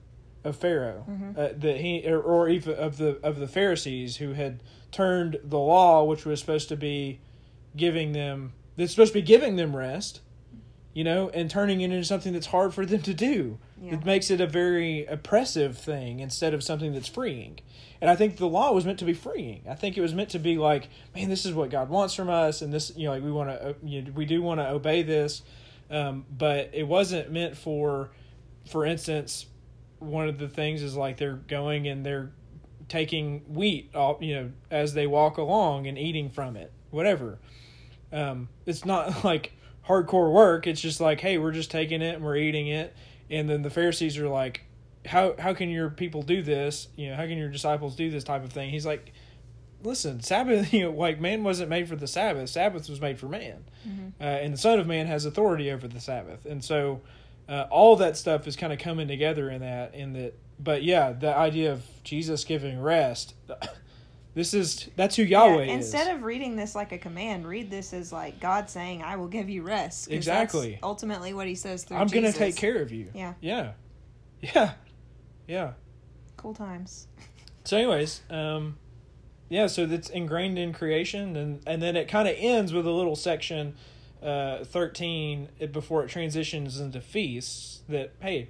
of Pharaoh. Mhm. Uh, that he or, or even of the of the Pharisees who had turned the law, which was supposed to be giving them that's supposed to be giving them rest, you know, and turning it into something that's hard for them to do. Yeah. It makes it a very oppressive thing instead of something that's freeing. And I think the law was meant to be freeing. I think it was meant to be like, man, this is what God wants from us, and this, you know, like we want to, you know, we do want to obey this, um, but it wasn't meant for, for instance, one of the things is like they're going and they're taking wheat, off, you know, as they walk along and eating from it, whatever. Um, it's not like hardcore work. It's just like, hey, we're just taking it and we're eating it. And then the Pharisees are like, how how can your people do this? You know, how can your disciples do this type of thing? He's like, listen, Sabbath, you know, like man wasn't made for the Sabbath. Sabbath was made for man, Mm-hmm. uh, and the Son of Man has authority over the Sabbath. And so, uh, all that stuff is kind of coming together in that. In that, but yeah, the idea of Jesus giving rest. This is that's who Yahweh Yeah, is. Instead of reading this like a command, read this as like God saying, "I will give you rest Exactly. that's ultimately, what He says through. I'm going to take care of you. Yeah. Yeah. Yeah. Yeah. Cool times. So, anyways, um, yeah, so that's ingrained in creation, and and then it kind of ends with a little section, uh, thirteen, it- before it transitions into feasts. That hey,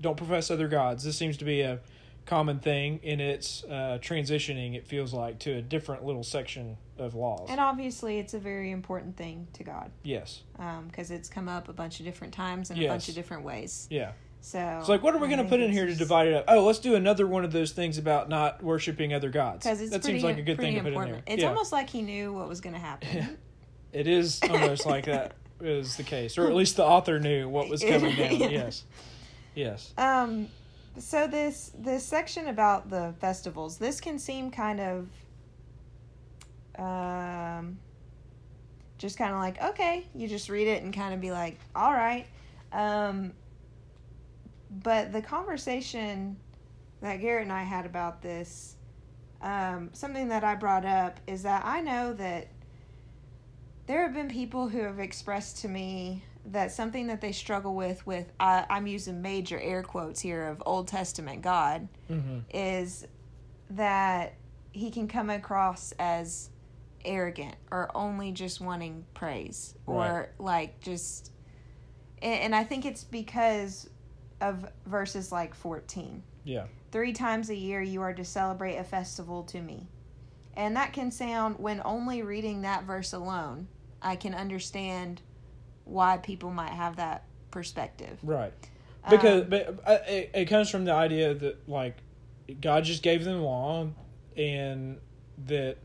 don't profess other gods. This seems to be a common thing in its uh, transitioning. It feels like to a different little section of laws. And obviously, it's a very important thing to God yes, because it's come up a bunch of different times in a bunch of different ways. yeah. So It's like, what are we going to put in here to divide it up? Oh, let's do another one of those things about not worshiping other gods. Because that pretty, seems like a good thing to put in there. It's yeah. almost like he knew what was going to happen. It is almost like that is the case, or at least the author knew what was coming down. Yeah. Yes, yes, Um, so this this section about the festivals, this can seem kind of, um, just kind of like okay, you just read it and kind of be like, all right, um, but the conversation that Garrett and I had about this, um, something that I brought up is that I know that there have been people who have expressed to me that something that they struggle with with I, i'm using major air quotes here of old testament god hmm is that he can come across as arrogant or only just wanting praise or like just and, and i think it's because of verses like 14 yeah, Three times a year you are to celebrate a festival to me. And that can sound, when only reading that verse alone, I can understand why people might have that perspective. right. Because Um, but uh, it, it comes from the idea that like God just gave them law, and that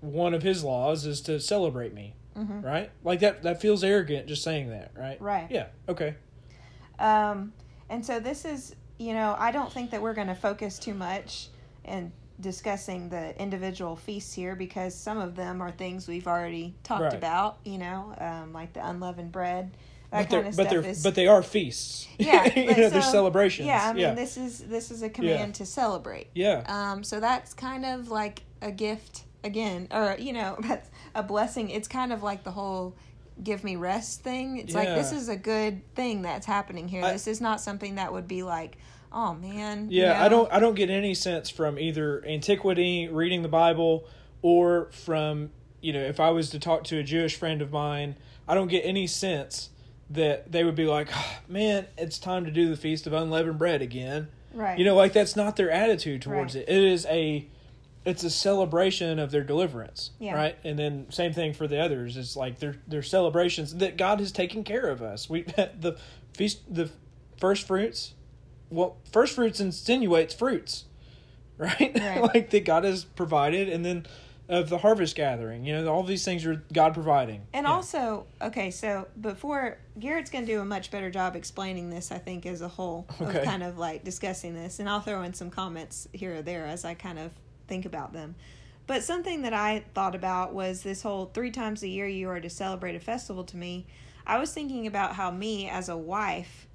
one of His laws is to celebrate me. Mhm. Right, like that. That feels arrogant just saying that, right? Right. Yeah. Okay. Um, and so this is, you know, I don't think that we're going to focus too much in discussing the individual feasts here because some of them are things we've already talked Right. about, you know, um, like the unleavened bread. That but kind of but stuff they're is but they are feasts. Yeah, you know, they're celebrations. Yeah, I mean yeah. this is this is a command to celebrate. yeah. Um, so that's kind of like a gift again, or you know, that's a blessing. It's kind of like the whole give me rest thing. It's like this is a good thing that's happening here. I- this is not something that would be like, oh man. Yeah, you I don't I don't get any sense from either antiquity, reading the Bible, or from you know, if I was to talk to a Jewish friend of mine, I don't get any sense that they would be like, "Ah, man, it's time to do the feast of unleavened bread again. Right. You know, like that's not their attitude towards Right. it. It is a it's a celebration of their deliverance. Yeah. Right? And then same thing for the others. It's like they're they're celebrations that God has taken care of us. We the feast the first fruits well, first fruits insinuates fruits, right? Right. like that God has provided, and then of the harvest gathering. You know, all these things are God providing. And Yeah. also, okay, so before Garrett's going to do a much better job explaining this, I think, as a whole, Okay. of kind of like discussing this. And I'll throw in some comments here or there as I kind of think about them. But something that I thought about was this whole three times a year you are to celebrate a festival to me. I was thinking about how me as a wife,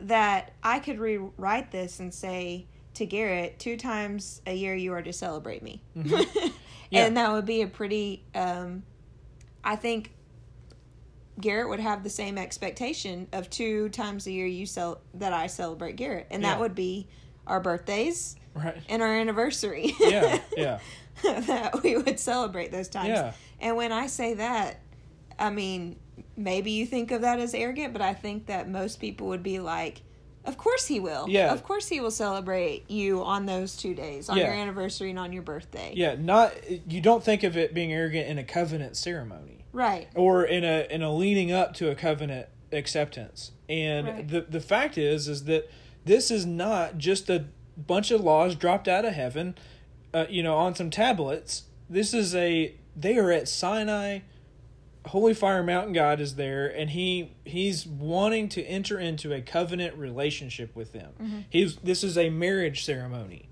that I could rewrite this and say to Garrett, two times a year you are to celebrate me. Mm-hmm. Yeah. and that would be a pretty, um, I think Garrett would have the same expectation of two times a year you sell that I celebrate Garrett, and Yeah. that would be our birthdays right. and our anniversary. Yeah, yeah. that we would celebrate those times. Yeah. And when I say that, I mean maybe you think of that as arrogant, but I think that most people would be like, "Of course he will. Yeah. Of course he will celebrate you on those two days, on Yeah. your anniversary and on your birthday." Yeah, not you don't think of it being arrogant in a covenant ceremony. Right. or in a in a leading up to a covenant acceptance. And Right. the the fact is is that this is not just a bunch of laws dropped out of heaven, uh, you know, on some tablets. This is a they are at Sinai. Holy Fire Mountain God is there, and he he's wanting to enter into a covenant relationship with them. Mm-hmm. He's this is a marriage ceremony,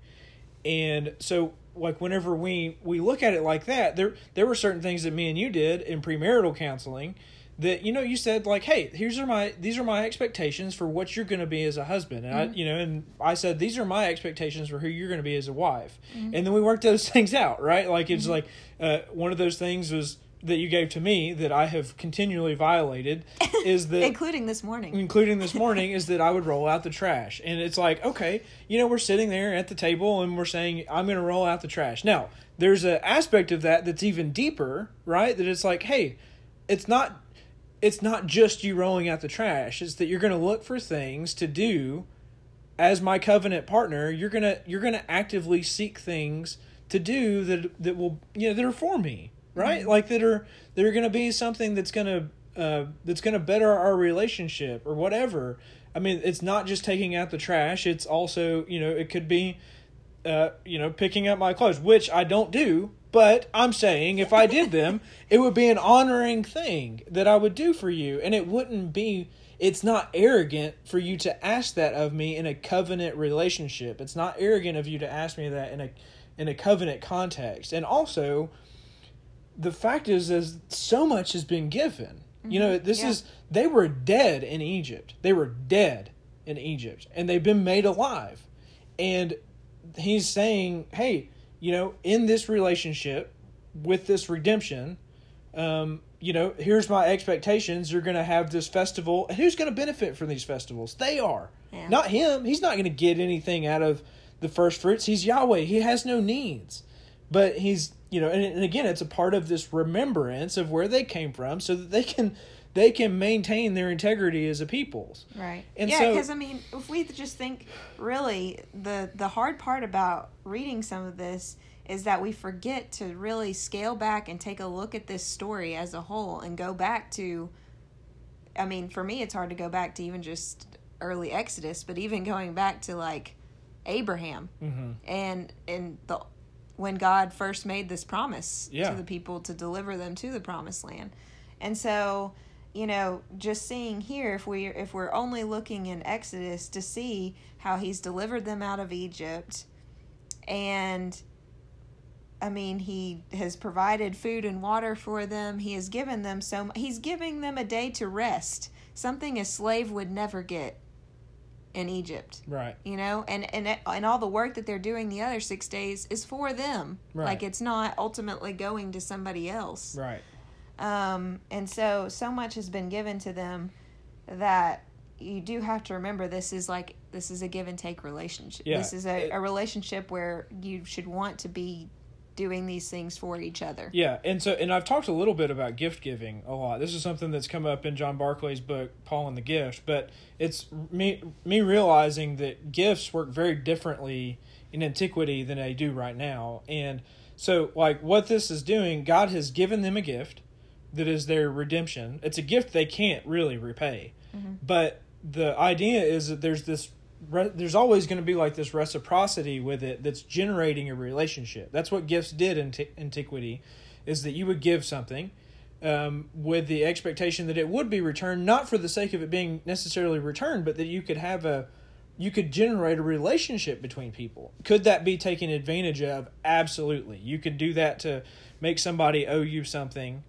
and so like whenever we we look at it like that, there there were certain things that me and you did in premarital counseling that you know you said like hey here's are my these are my expectations for what you're going to be as a husband. And i you know and i said these are my expectations for who you're going to be as a wife. And then we worked those things out right? Like it's like uh, one of those things was that you gave to me that i have continually violated is that including this morning. including this morning, is that I would roll out the trash. And it's like, okay, you know, we're sitting there at the table and we're saying, I'm going to roll out the trash. Now, there's an aspect of that that's even deeper, right? That it's like, hey, it's not it's not just you rolling out the trash. It's that you're going to look for things to do as my covenant partner. You're going to you're going to actively seek things to do that that will, you know, that are for me, right? Like that are that are going to be something that's going to uh, that's going to better our relationship or whatever. I mean, it's not just taking out the trash. It's also, you know, it could be, uh, you know, picking up my clothes, which I don't do. But I'm saying if I did them, it would be an honoring thing that I would do for you, and it wouldn't be. It's not arrogant for you to ask that of me in a covenant relationship. It's not arrogant of you to ask me that in a in a covenant context. And also, the fact is, is so much has been given. You know, this yeah. is they were dead in Egypt. They were dead in Egypt, and they've been made alive. And he's saying, hey, you know, in this relationship with this redemption, um, you know, here's my expectations. You're going to have this festival. And who's going to benefit from these festivals? They are. Yeah. Not him. He's not going to get anything out of the first fruits. He's Yahweh. He has no needs. But he's, you know, and, and again, it's a part of this remembrance of where they came from so that they can they can maintain their integrity as a peoples. Right. And yeah, so- because I mean, if we just think, really, the the hard part about reading some of this is that we forget to really scale back and take a look at this story as a whole and go back to. I mean, for me, it's hard to go back to even just early Exodus, but even going back to like Abraham Mm-hmm. and and the when God first made this promise Yeah. to the people to deliver them to the promised land. And so, you know, just seeing here if we if we're only looking in Exodus to see how he's delivered them out of Egypt and I mean, he has provided food and water for them. He has given them so he's giving them a day to rest, something a slave would never get in Egypt Right. you know and and and all the work that they're doing the other six days is for them Right. like it's not ultimately going to somebody else Right. um and so so much has been given to them that you do have to remember this is like this is a give and take relationship Yeah, this is a, it- a relationship where you should want to be doing these things for each other Yeah, and so and I've talked a little bit about gift giving a lot. This is something that's come up in John Barclay's book Paul and the Gift, but it's me me realizing that gifts work very differently in antiquity than they do right now. And so like what this is doing, God has given them a gift that is their redemption. It's a gift they can't really repay. Mm-hmm. But the idea is that there's this re- there's always going to be like this reciprocity with it that's generating a relationship. That's what gifts did in t- antiquity, is that you would give something um, with the expectation that it would be returned, not for the sake of it being necessarily returned, but that you could have a you could generate a relationship between people. Could that be taken advantage of? Absolutely. You could do that to make somebody owe you something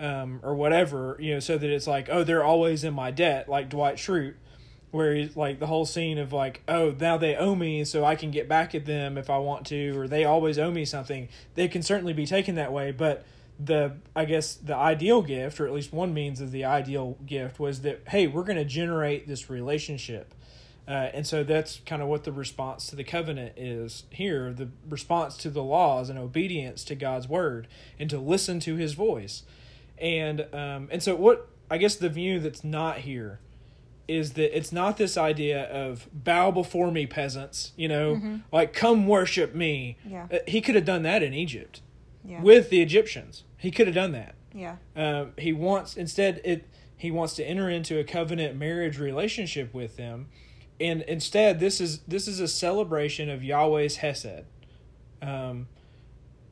um, or whatever, you know, so that it's like, oh, they're always in my debt, like Dwight Schrute, where he's like the whole scene of like, oh, now they owe me, so I can get back at them if I want to, or they always owe me something. They can certainly be taken that way, but the I guess the ideal gift, or at least one means of the ideal gift, was that hey, we're going to generate this relationship. Uh, and so that's kind of what the response to the covenant is here the response to the laws and obedience to God's word and to listen to his voice. And um, and so what I guess the view that's not here is that it's not this idea of bow before me peasants, you know, like come worship me. Yeah. Uh, he could have done that in Egypt yeah with the Egyptians. He could have done that. yeah Um, he wants instead it he wants to enter into a covenant marriage relationship with them and instead this is this is a celebration of Yahweh's Hesed. Um,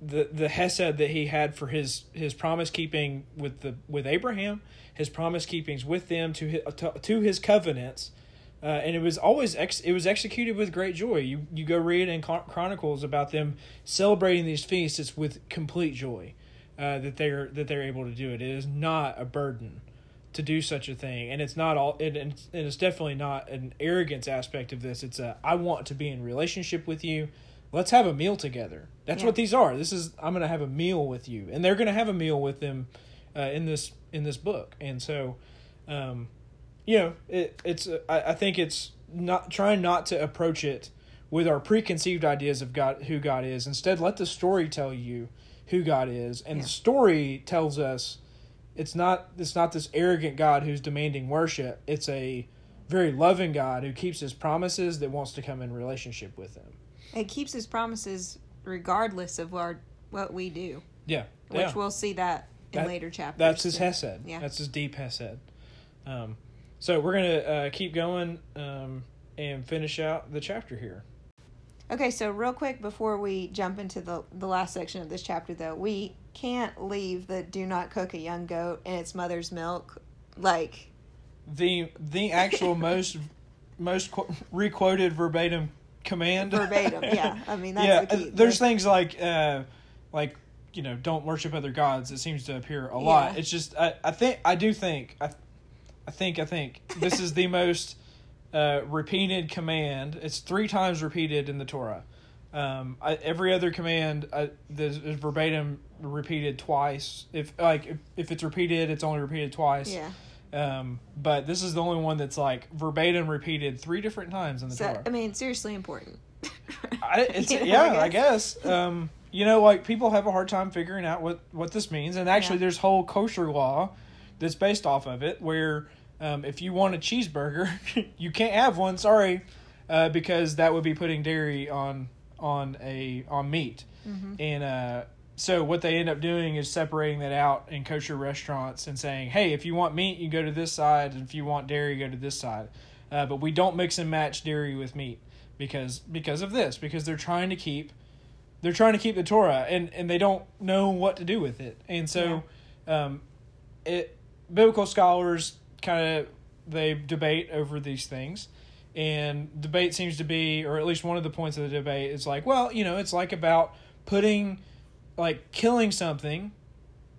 the the Hesed that he had for his his promise keeping with the with Abraham, his promise keepings with them to his, to, to his covenants, uh, and it was always ex, it was executed with great joy. You you go read in Chronicles about them celebrating these feasts. It's with complete joy uh, that they're that they're able to do it. It is not a burden to do such a thing, and it's not all. It, and it's definitely not an arrogance aspect of this. It's a I want to be in relationship with you let's have a meal together. That's yeah. what these are. This is I'm going to have a meal with you, and they're going to have a meal with them uh, in this in this book. And so, um, you know, it, it's uh, I, I think it's not trying not to approach it with our preconceived ideas of God, who God is. Instead, let the story tell you who God is, and yeah. the story tells us it's not it's not this arrogant God who's demanding worship. It's a very loving God who keeps his promises that wants to come in relationship with him. It keeps his promises regardless of our what we do. Yeah, which yeah. we'll see that in that, later chapters. That's his Hesed. Yeah, that's his deep Hesed. Um, so we're gonna uh, keep going um, and finish out the chapter here. Okay, so real quick before we jump into the the last section of this chapter, though, we can't leave the "do not cook a young goat in its mother's milk." Like the the actual most most qu- requoted verbatim command verbatim. Yeah, I mean that's yeah. The key. There's things like uh, like you know don't worship other gods. It seems to appear a lot. Yeah. It's just I, I think I do think I, I think I think this is the most uh, repeated command. It's three times repeated in the Torah. Um, I, every other command I, is verbatim repeated twice. If like if, if it's repeated, it's only repeated twice. Yeah. Um, but this is the only one that's like verbatim repeated three different times in the so, Torah. I mean, seriously important. I, it's, yeah, yeah, I guess. I guess. Um, you know, like people have a hard time figuring out what what this means, and actually, yeah. there's whole kosher law that's based off of it, where um, if you want a cheeseburger, you can't have one. Sorry, uh, because that would be putting dairy on on a on meat, mm-hmm. and uh, so what they end up doing is separating that out in kosher restaurants and saying, "Hey, if you want meat, you go to this side, and if you want dairy, you go to this side." Uh, but we don't mix and match dairy with meat because because of this because they're trying to keep they're trying to keep the Torah and and they don't know what to do with it, and so yeah. um, it biblical scholars kind of they debate over these things. And debate seems to be, or at least one of the points of the debate is like, well, you know, it's like about putting like killing something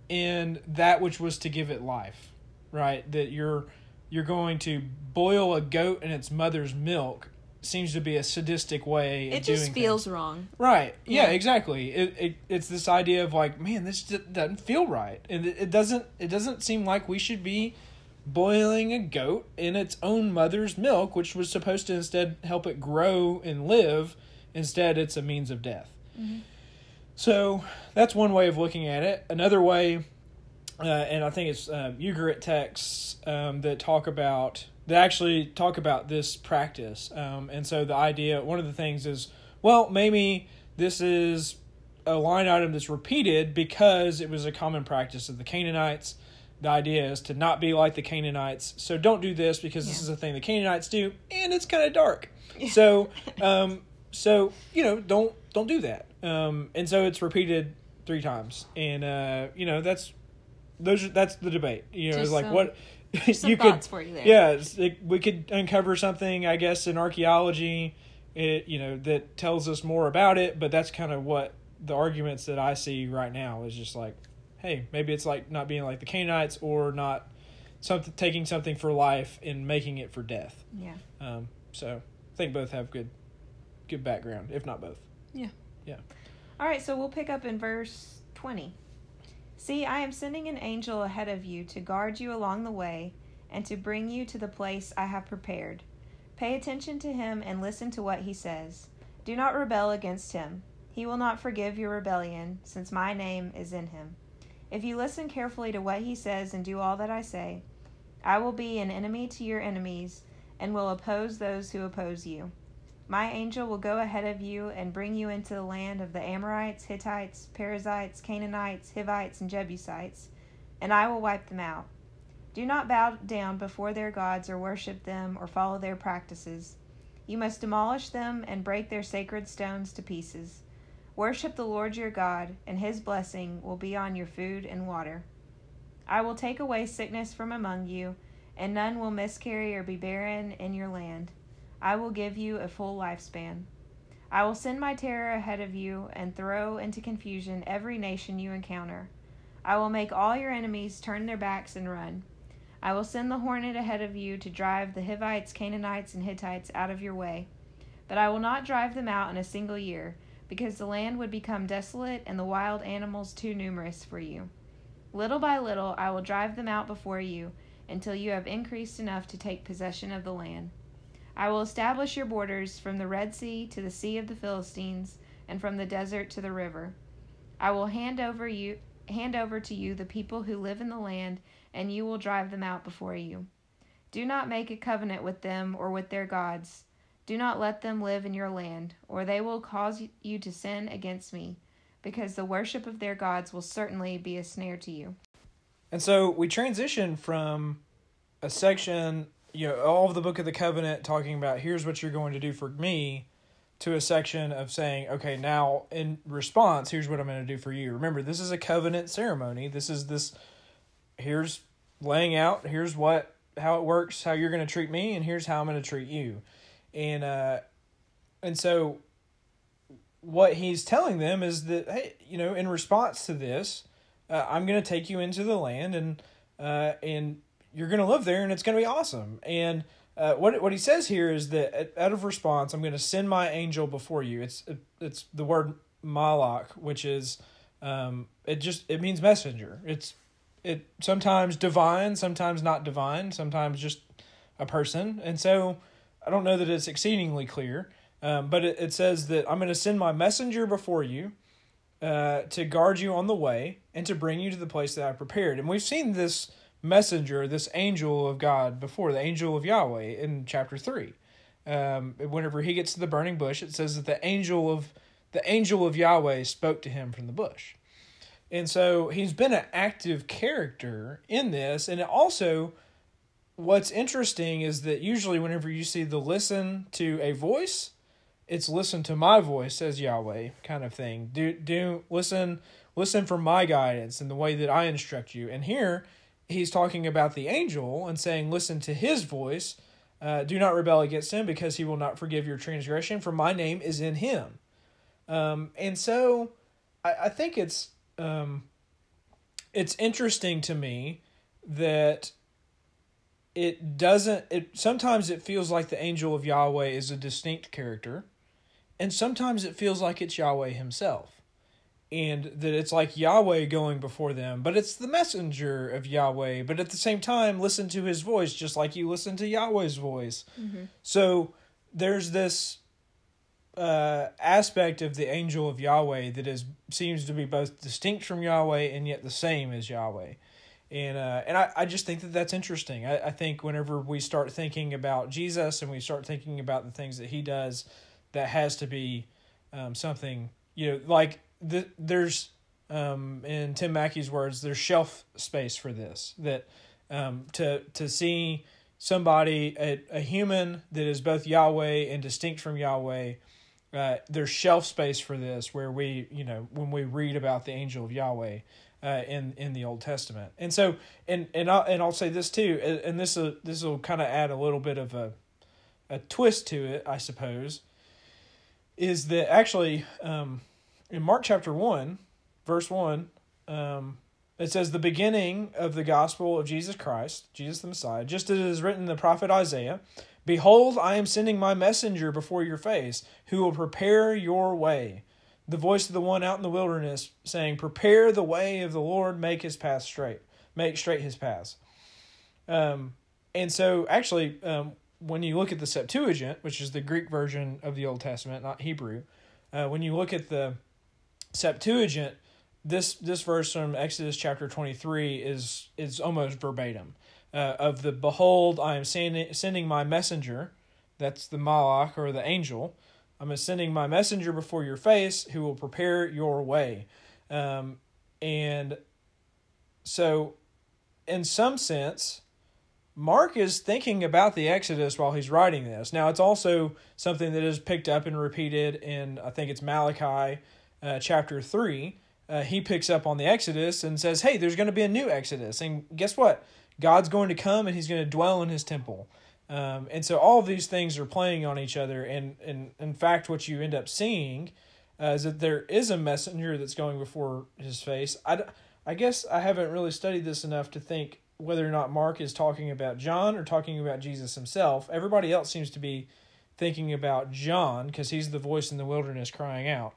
in that which was to give it life right that you're you're going to boil a goat in its mother's milk seems to be a sadistic way it just feels things. wrong. Right. Yeah, yeah, exactly. It, it it's this idea of like man this doesn't feel right. And it, it doesn't it doesn't seem like we should be boiling a goat in its own mother's milk which was supposed to instead help it grow and live. Instead it's a means of death. Mm-hmm. So that's one way of looking at it. Another way, uh, and I think it's uh, Ugarit texts um, that talk about that actually talk about this practice. Um, and so the idea, one of the things is, well, maybe this is a line item that's repeated because it was a common practice of the Canaanites. The idea is to not be like the Canaanites. So don't do this because yeah. this is a thing the Canaanites do, and it's kind of dark. Yeah. So, um, so you know, don't don't do that. Um, and so it's repeated three times, and uh, you know that's those that's the debate. You know, it's like some, what you could you yeah, it, we could uncover something I guess in archaeology, it you know that tells us more about it, but that's kind of what the arguments that I see right now is just like, hey, maybe it's like not being like the Canaanites or not something taking something for life and making it for death. Yeah. Um. So I think both have good, good background, if not both. Yeah. Yeah. All right, so we'll pick up in verse 20. See, I am sending an angel ahead of you to guard you along the way and to bring you to the place I have prepared. Pay attention to him and listen to what he says. Do not rebel against him. He will not forgive your rebellion, since my name is in him. If you listen carefully to what he says and do all that I say, I will be an enemy to your enemies and will oppose those who oppose you. My angel will go ahead of you and bring you into the land of the Amorites, Hittites, Perizzites, Canaanites, Hivites, and Jebusites, and I will wipe them out. Do not bow down before their gods or worship them or follow their practices. You must demolish them and break their sacred stones to pieces. Worship the Lord your God, and his blessing will be on your food and water. I will take away sickness from among you, and none will miscarry or be barren in your land. I will give you a full lifespan. I will send my terror ahead of you and throw into confusion every nation you encounter. I will make all your enemies turn their backs and run. I will send the hornet ahead of you to drive the Hivites, Canaanites, and Hittites out of your way. But I will not drive them out in a single year, because the land would become desolate and the wild animals too numerous for you. Little by little I will drive them out before you, until you have increased enough to take possession of the land. I will establish your borders from the Red Sea to the Sea of the Philistines, and from the desert to the river. I will hand over you hand over to you the people who live in the land, and you will drive them out before you. Do not make a covenant with them or with their gods. Do not let them live in your land, or they will cause you to sin against me, because the worship of their gods will certainly be a snare to you. And so we transition from a section, you know, all of the book of the covenant talking about here's what you're going to do for me to a section of saying, okay, now in response, here's what I'm going to do for you. Remember, this is a covenant ceremony. This is this here's laying out, here's what how it works, how you're going to treat me, and here's how I'm going to treat you. And uh and so what he's telling them is that hey, you know, in response to this, uh, I'm going to take you into the land and uh and you're going to live there and it's going to be awesome. And uh, what what he says here is that out of response, I'm going to send my angel before you. It's it's the word malak, which is um, it just it means messenger. It's it sometimes divine, sometimes not divine, sometimes just a person. And so I don't know that it's exceedingly clear, um, but it, it says that I'm going to send my messenger before you uh, to guard you on the way and to bring you to the place that I prepared. And we've seen this messenger, this angel of God before, the angel of Yahweh in chapter 3. Um, whenever he gets to the burning bush, it says that the angel of the angel of Yahweh spoke to him from the bush. And so he's been an active character in this. And also, what's interesting is that usually, whenever you see the listen to a voice, it's listen to my voice, says Yahweh, kind of thing. Do do listen listen for my guidance and the way that I instruct you. And here he's talking about the angel and saying, Listen to his voice. Uh, do not rebel against him because he will not forgive your transgression, for my name is in him. Um, and so I, I think it's um, it's interesting to me that it doesn't it sometimes it feels like the angel of Yahweh is a distinct character and sometimes it feels like it's Yahweh himself and that it's like Yahweh going before them, but it's the messenger of Yahweh. But at the same time, listen to his voice just like you listen to Yahweh's voice. Mm-hmm. So there's this uh, aspect of the angel of Yahweh that is seems to be both distinct from Yahweh and yet the same as Yahweh. And uh, and I, I just think that that's interesting. I, I think whenever we start thinking about Jesus and we start thinking about the things that he does, that has to be um, something you know like the, there's um, in Tim Mackie's words, there's shelf space for this. That um, to to see somebody a, a human that is both Yahweh and distinct from Yahweh. Uh, there's shelf space for this where we you know when we read about the angel of Yahweh uh, in in the Old Testament, and so and and I'll, and I'll say this too, and this will this will kind of add a little bit of a a twist to it, I suppose, is that actually um, in Mark chapter 1, verse 1, um, it says, The beginning of the gospel of Jesus Christ, Jesus the Messiah, just as it is written in the prophet Isaiah Behold, I am sending my messenger before your face, who will prepare your way. The voice of the one out in the wilderness saying, Prepare the way of the Lord, make his path straight, make straight his paths. Um, and so, actually, um, when you look at the Septuagint, which is the Greek version of the Old Testament, not Hebrew, uh, when you look at the Septuagint, this this verse from Exodus chapter twenty three is is almost verbatim uh, of the behold I am sending sending my messenger, that's the malach or the angel. I'm sending my messenger before your face who will prepare your way, um, and so in some sense, Mark is thinking about the Exodus while he's writing this. Now, it's also something that is picked up and repeated in, I think it's Malachi uh, chapter 3. Uh, he picks up on the Exodus and says, hey, there's going to be a new Exodus. And guess what? God's going to come and he's going to dwell in his temple. Um, and so all these things are playing on each other. And, and in fact, what you end up seeing uh, is that there is a messenger that's going before his face. I, I guess I haven't really studied this enough to think whether or not Mark is talking about John or talking about Jesus himself. Everybody else seems to be thinking about John because he's the voice in the wilderness crying out.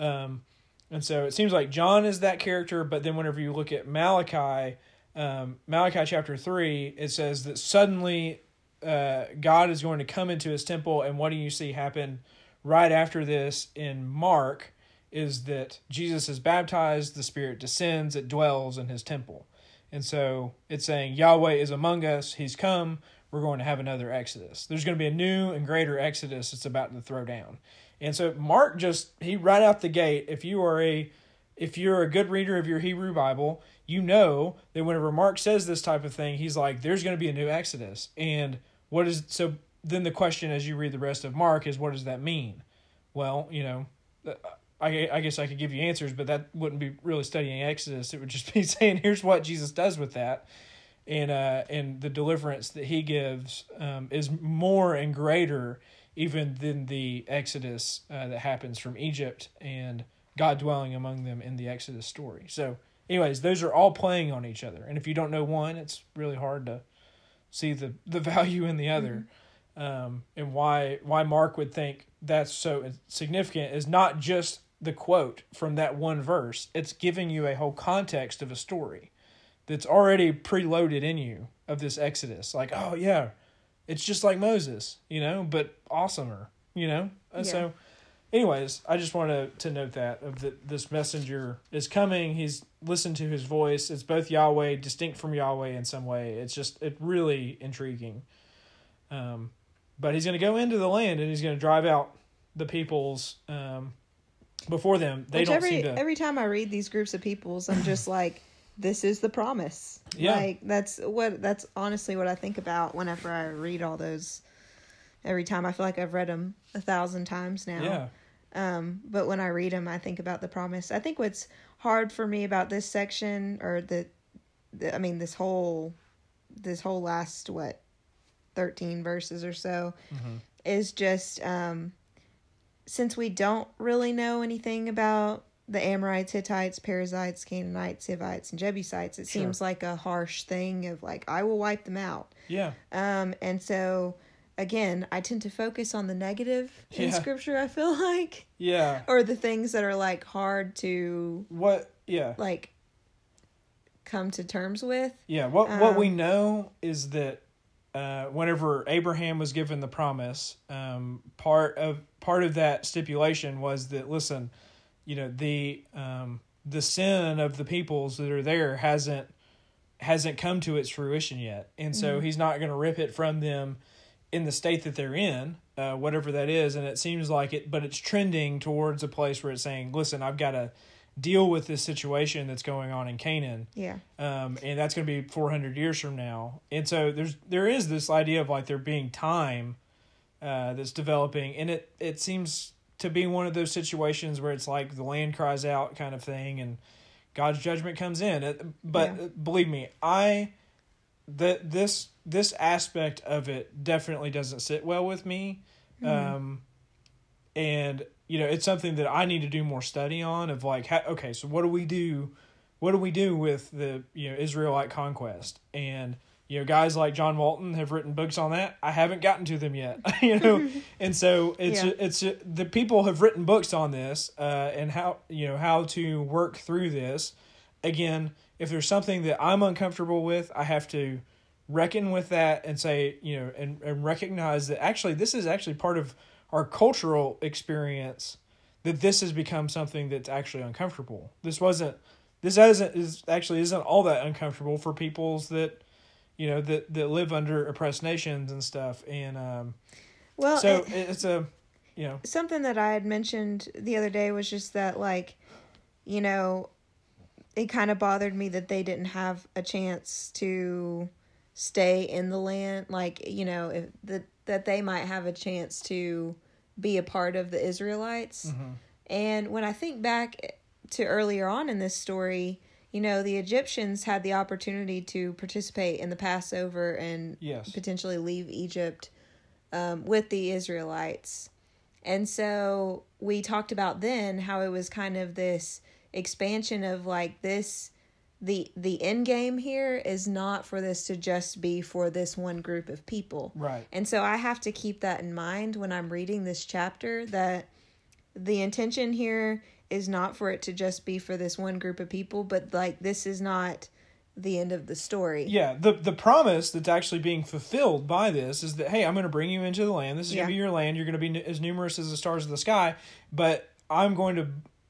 Um, and so it seems like John is that character, but then whenever you look at Malachi, um, Malachi chapter 3, it says that suddenly uh, God is going to come into his temple, and what do you see happen right after this in Mark? Is that Jesus is baptized, the Spirit descends, it dwells in his temple. And so it's saying Yahweh is among us, he's come, we're going to have another Exodus. There's going to be a new and greater Exodus it's about to throw down. And so Mark just he right out the gate, if you are a if you're a good reader of your Hebrew Bible, you know that whenever Mark says this type of thing, he's like, there's going to be a new Exodus. And what is so then the question as you read the rest of Mark is what does that mean? Well, you know, I, I guess I could give you answers, but that wouldn't be really studying Exodus. It would just be saying, here's what Jesus does with that. And, uh, and the deliverance that he gives um, is more and greater even than the Exodus uh, that happens from Egypt and God dwelling among them in the Exodus story. So, anyways, those are all playing on each other. And if you don't know one, it's really hard to see the, the value in the other. Mm-hmm. Um, and why why Mark would think that's so significant is not just the quote from that one verse. It's giving you a whole context of a story that's already preloaded in you of this Exodus. Like, oh yeah, it's just like Moses, you know, but awesomer, you know. Yeah. So, anyways, I just wanted to note that of that this messenger is coming. He's listened to his voice. It's both Yahweh, distinct from Yahweh in some way. It's just it really intriguing. Um, but he's going to go into the land and he's going to drive out the peoples um, before them. They Which don't every, seem to. Every time I read these groups of peoples, I'm just like, this is the promise. Yeah. Like that's what that's honestly what I think about whenever I read all those. Every time I feel like I've read them a thousand times now. Yeah. Um, but when I read them, I think about the promise. I think what's hard for me about this section, or the, the I mean, this whole, this whole last what, thirteen verses or so, mm-hmm. is just um, since we don't really know anything about the Amorites, Hittites, Perizzites, Canaanites, Hivites, and Jebusites, it sure. seems like a harsh thing of like, I will wipe them out. Yeah. Um, and so again, I tend to focus on the negative yeah. in scripture, I feel like. Yeah. Or the things that are like hard to what yeah. Like come to terms with. Yeah, what um, what we um, know is that uh, whenever Abraham was given the promise, um, part of part of that stipulation was that listen, you know the um, the sin of the peoples that are there hasn't hasn't come to its fruition yet, and so mm-hmm. he's not going to rip it from them in the state that they're in, uh, whatever that is. And it seems like it, but it's trending towards a place where it's saying, listen, I've got to deal with this situation that's going on in Canaan. Yeah. Um, and that's going to be 400 years from now. And so there's there is this idea of like there being time uh, that's developing, and it it seems to be one of those situations where it's like the land cries out kind of thing, and God's judgment comes in. But yeah. believe me, I that this this aspect of it definitely doesn't sit well with me. Mm-hmm. Um, and you know it's something that I need to do more study on of like how, okay so what do we do what do we do with the you know Israelite conquest and you know guys like John Walton have written books on that I haven't gotten to them yet you know and so it's yeah. it's the people have written books on this uh, and how you know how to work through this again if there's something that I'm uncomfortable with I have to reckon with that and say you know and, and recognize that actually this is actually part of our cultural experience that this has become something that's actually uncomfortable. This wasn't this isn't is actually isn't all that uncomfortable for peoples that you know that that live under oppressed nations and stuff and um well so it, it's a you know something that I had mentioned the other day was just that like you know it kind of bothered me that they didn't have a chance to stay in the land like you know if that that they might have a chance to be a part of the Israelites. Mm-hmm. And when I think back to earlier on in this story, you know, the Egyptians had the opportunity to participate in the Passover and Yes. potentially leave Egypt um, with the Israelites. And so we talked about then how it was kind of this expansion of like this the the end game here is not for this to just be for this one group of people. Right. And so I have to keep that in mind when I'm reading this chapter that the intention here is not for it to just be for this one group of people, but like this is not the end of the story. Yeah, the the promise that's actually being fulfilled by this is that hey, I'm going to bring you into the land. This is going to be your land. You're going to be n- as numerous as the stars of the sky, but I'm going to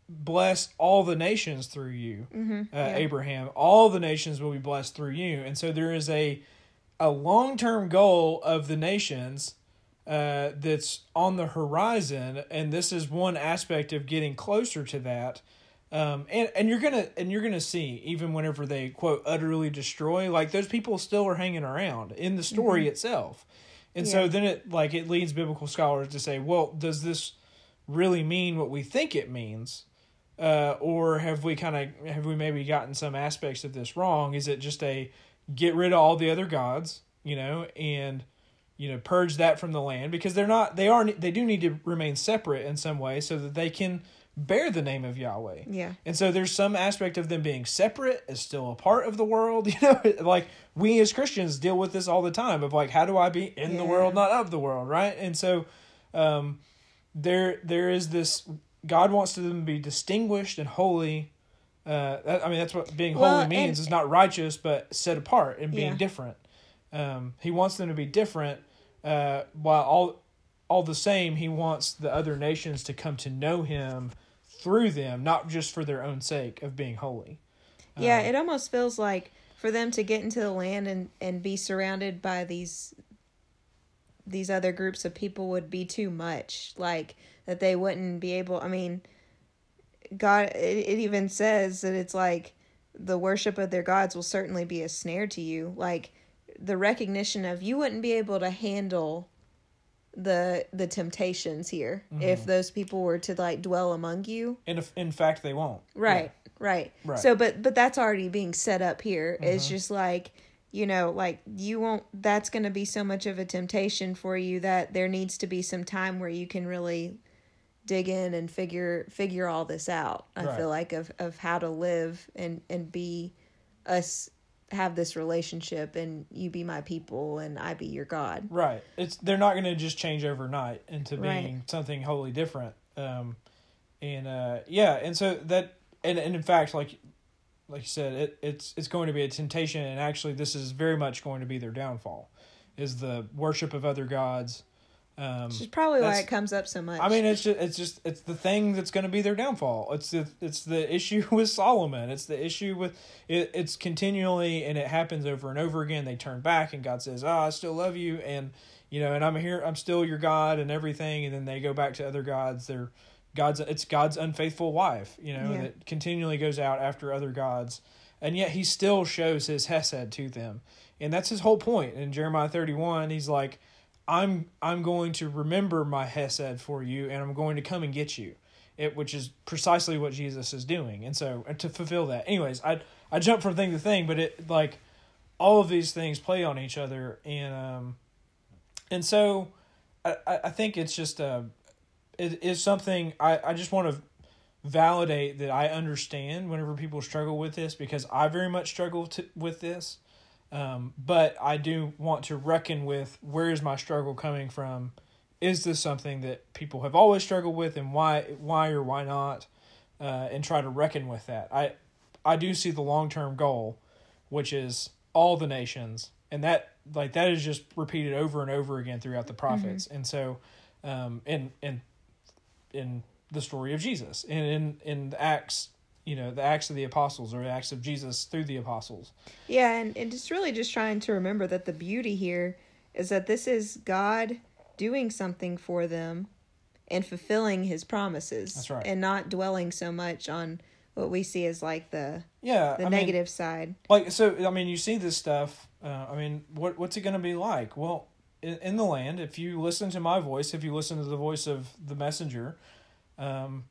bless all the nations through you, uh, Abraham. All the nations will be blessed through you, and so there is a a long term goal of the nations uh, that's on the horizon, and this is one aspect of getting closer to that. Um, and and you're gonna and you're gonna see even whenever they quote utterly destroy, like those people still are hanging around in the story itself, and so then it like it leads biblical scholars to say, well, does this really mean what we think it means? uh, or have we kind of have we maybe gotten some aspects of this wrong? Is it just a get rid of all the other gods, you know, and you know purge that from the land because they're not they are they do need to remain separate in some way so that they can bear the name of Yahweh. Yeah. And so there's some aspect of them being separate is still a part of the world, you know, like we as Christians deal with this all the time of like how do I be in the world not of the world, right? And so um there there is this God wants them to be distinguished and holy. Uh, that, I mean, that's what being Well, holy means. and- is not righteous, but set apart and being Yeah. different. Um, he wants them to be different, uh, while all all the same, he wants the other nations to come to know him through them, not just for their own sake of being holy. Yeah, Um, it almost feels like for them to get into the land and and be surrounded by these these other groups of people would be too much. Like that they wouldn't be able. I mean, God. It, it even says that it's like the worship of their gods will certainly be a snare to you. Like the recognition of you wouldn't be able to handle the the temptations here if mm-hmm. those people were to like dwell among you And if, in fact, they won't. Right, right. Right. So but but that's already being set up here. It's mm-hmm. just like, you know, like you won't that's going to be so much of a temptation for you that there needs to be some time where you can really dig in and figure figure all this out. I Right. feel like of of how to live and and be us have this relationship and you be my people and I be your God. Right. It's they're not going to just change overnight into Right. being something wholly different. Um, and uh, yeah, and so that and and in fact, like like you said, it it's it's going to be a temptation, and actually, this is very much going to be their downfall, is the worship of other gods. Um, Which is probably why it comes up so much. I mean, it's just it's just it's the thing that's going to be their downfall. It's the it's the issue with Solomon. It's the issue with it. It's continually and it happens over and over again. They turn back and God says, "Oh, I still love you," and you know, and I'm here. I'm still your God and everything. And then they go back to other gods. They're God's. It's God's unfaithful wife. You know, Yeah. that continually goes out after other gods, and yet He still shows His hesed to them, and that's His whole point. In Jeremiah 31, He's like. I'm I'm going to remember my hesed for you, and I'm going to come and get you. It, which is precisely what Jesus is doing, and so to fulfill that. Anyways, I I jump from thing to thing, but it like all of these things play on each other, and um, and so I I I think it's just uh it is something I I just want to validate that I understand whenever people struggle with this because I very much struggle to, with this. Um, but I do want to reckon with where is my struggle coming from? Is this something that people have always struggled with, and why why or why not? Uh, and try to reckon with that. I I do see the long term goal, which is all the nations, and that like that is just repeated over and over again throughout the prophets. And so, um, in in in the story of Jesus, and in in the Acts, you know, the Acts of the Apostles or the Acts of Jesus through the apostles. Yeah, and, and it's really just trying to remember that the beauty here is that this is God doing something for them and fulfilling his promises. That's right. And not dwelling so much on what we see as like the Yeah, the I mean, negative side. like so i mean you see this stuff Uh, I mean, what what's it going to be like? Well, in, in the land, if you listen to my voice, if you listen to the voice of the messenger, um,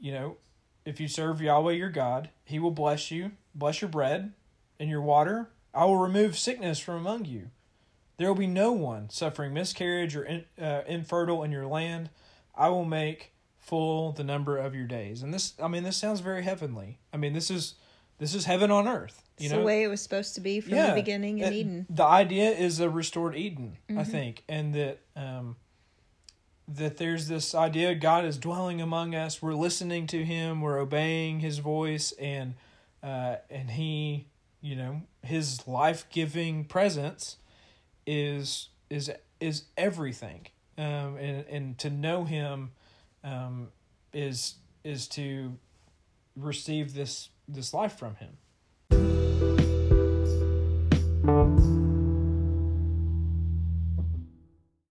you know, if you serve Yahweh your God, He will bless you, bless your bread and your water. I will remove sickness from among you. There will be no one suffering miscarriage or in, uh, infertile in your land. I will make full the number of your days. And this, I mean, this sounds very heavenly. I mean, this is this is heaven on earth. You it's know, the way it was supposed to be from the beginning in it- Eden. The idea is a restored Eden, I Mhm. think, and that um, that there's this idea God is dwelling among us. We're listening to Him. We're obeying His voice, and uh, and He, you know, His life giving presence is is is everything. Um, and and to know Him, um, is is to receive this this life from Him.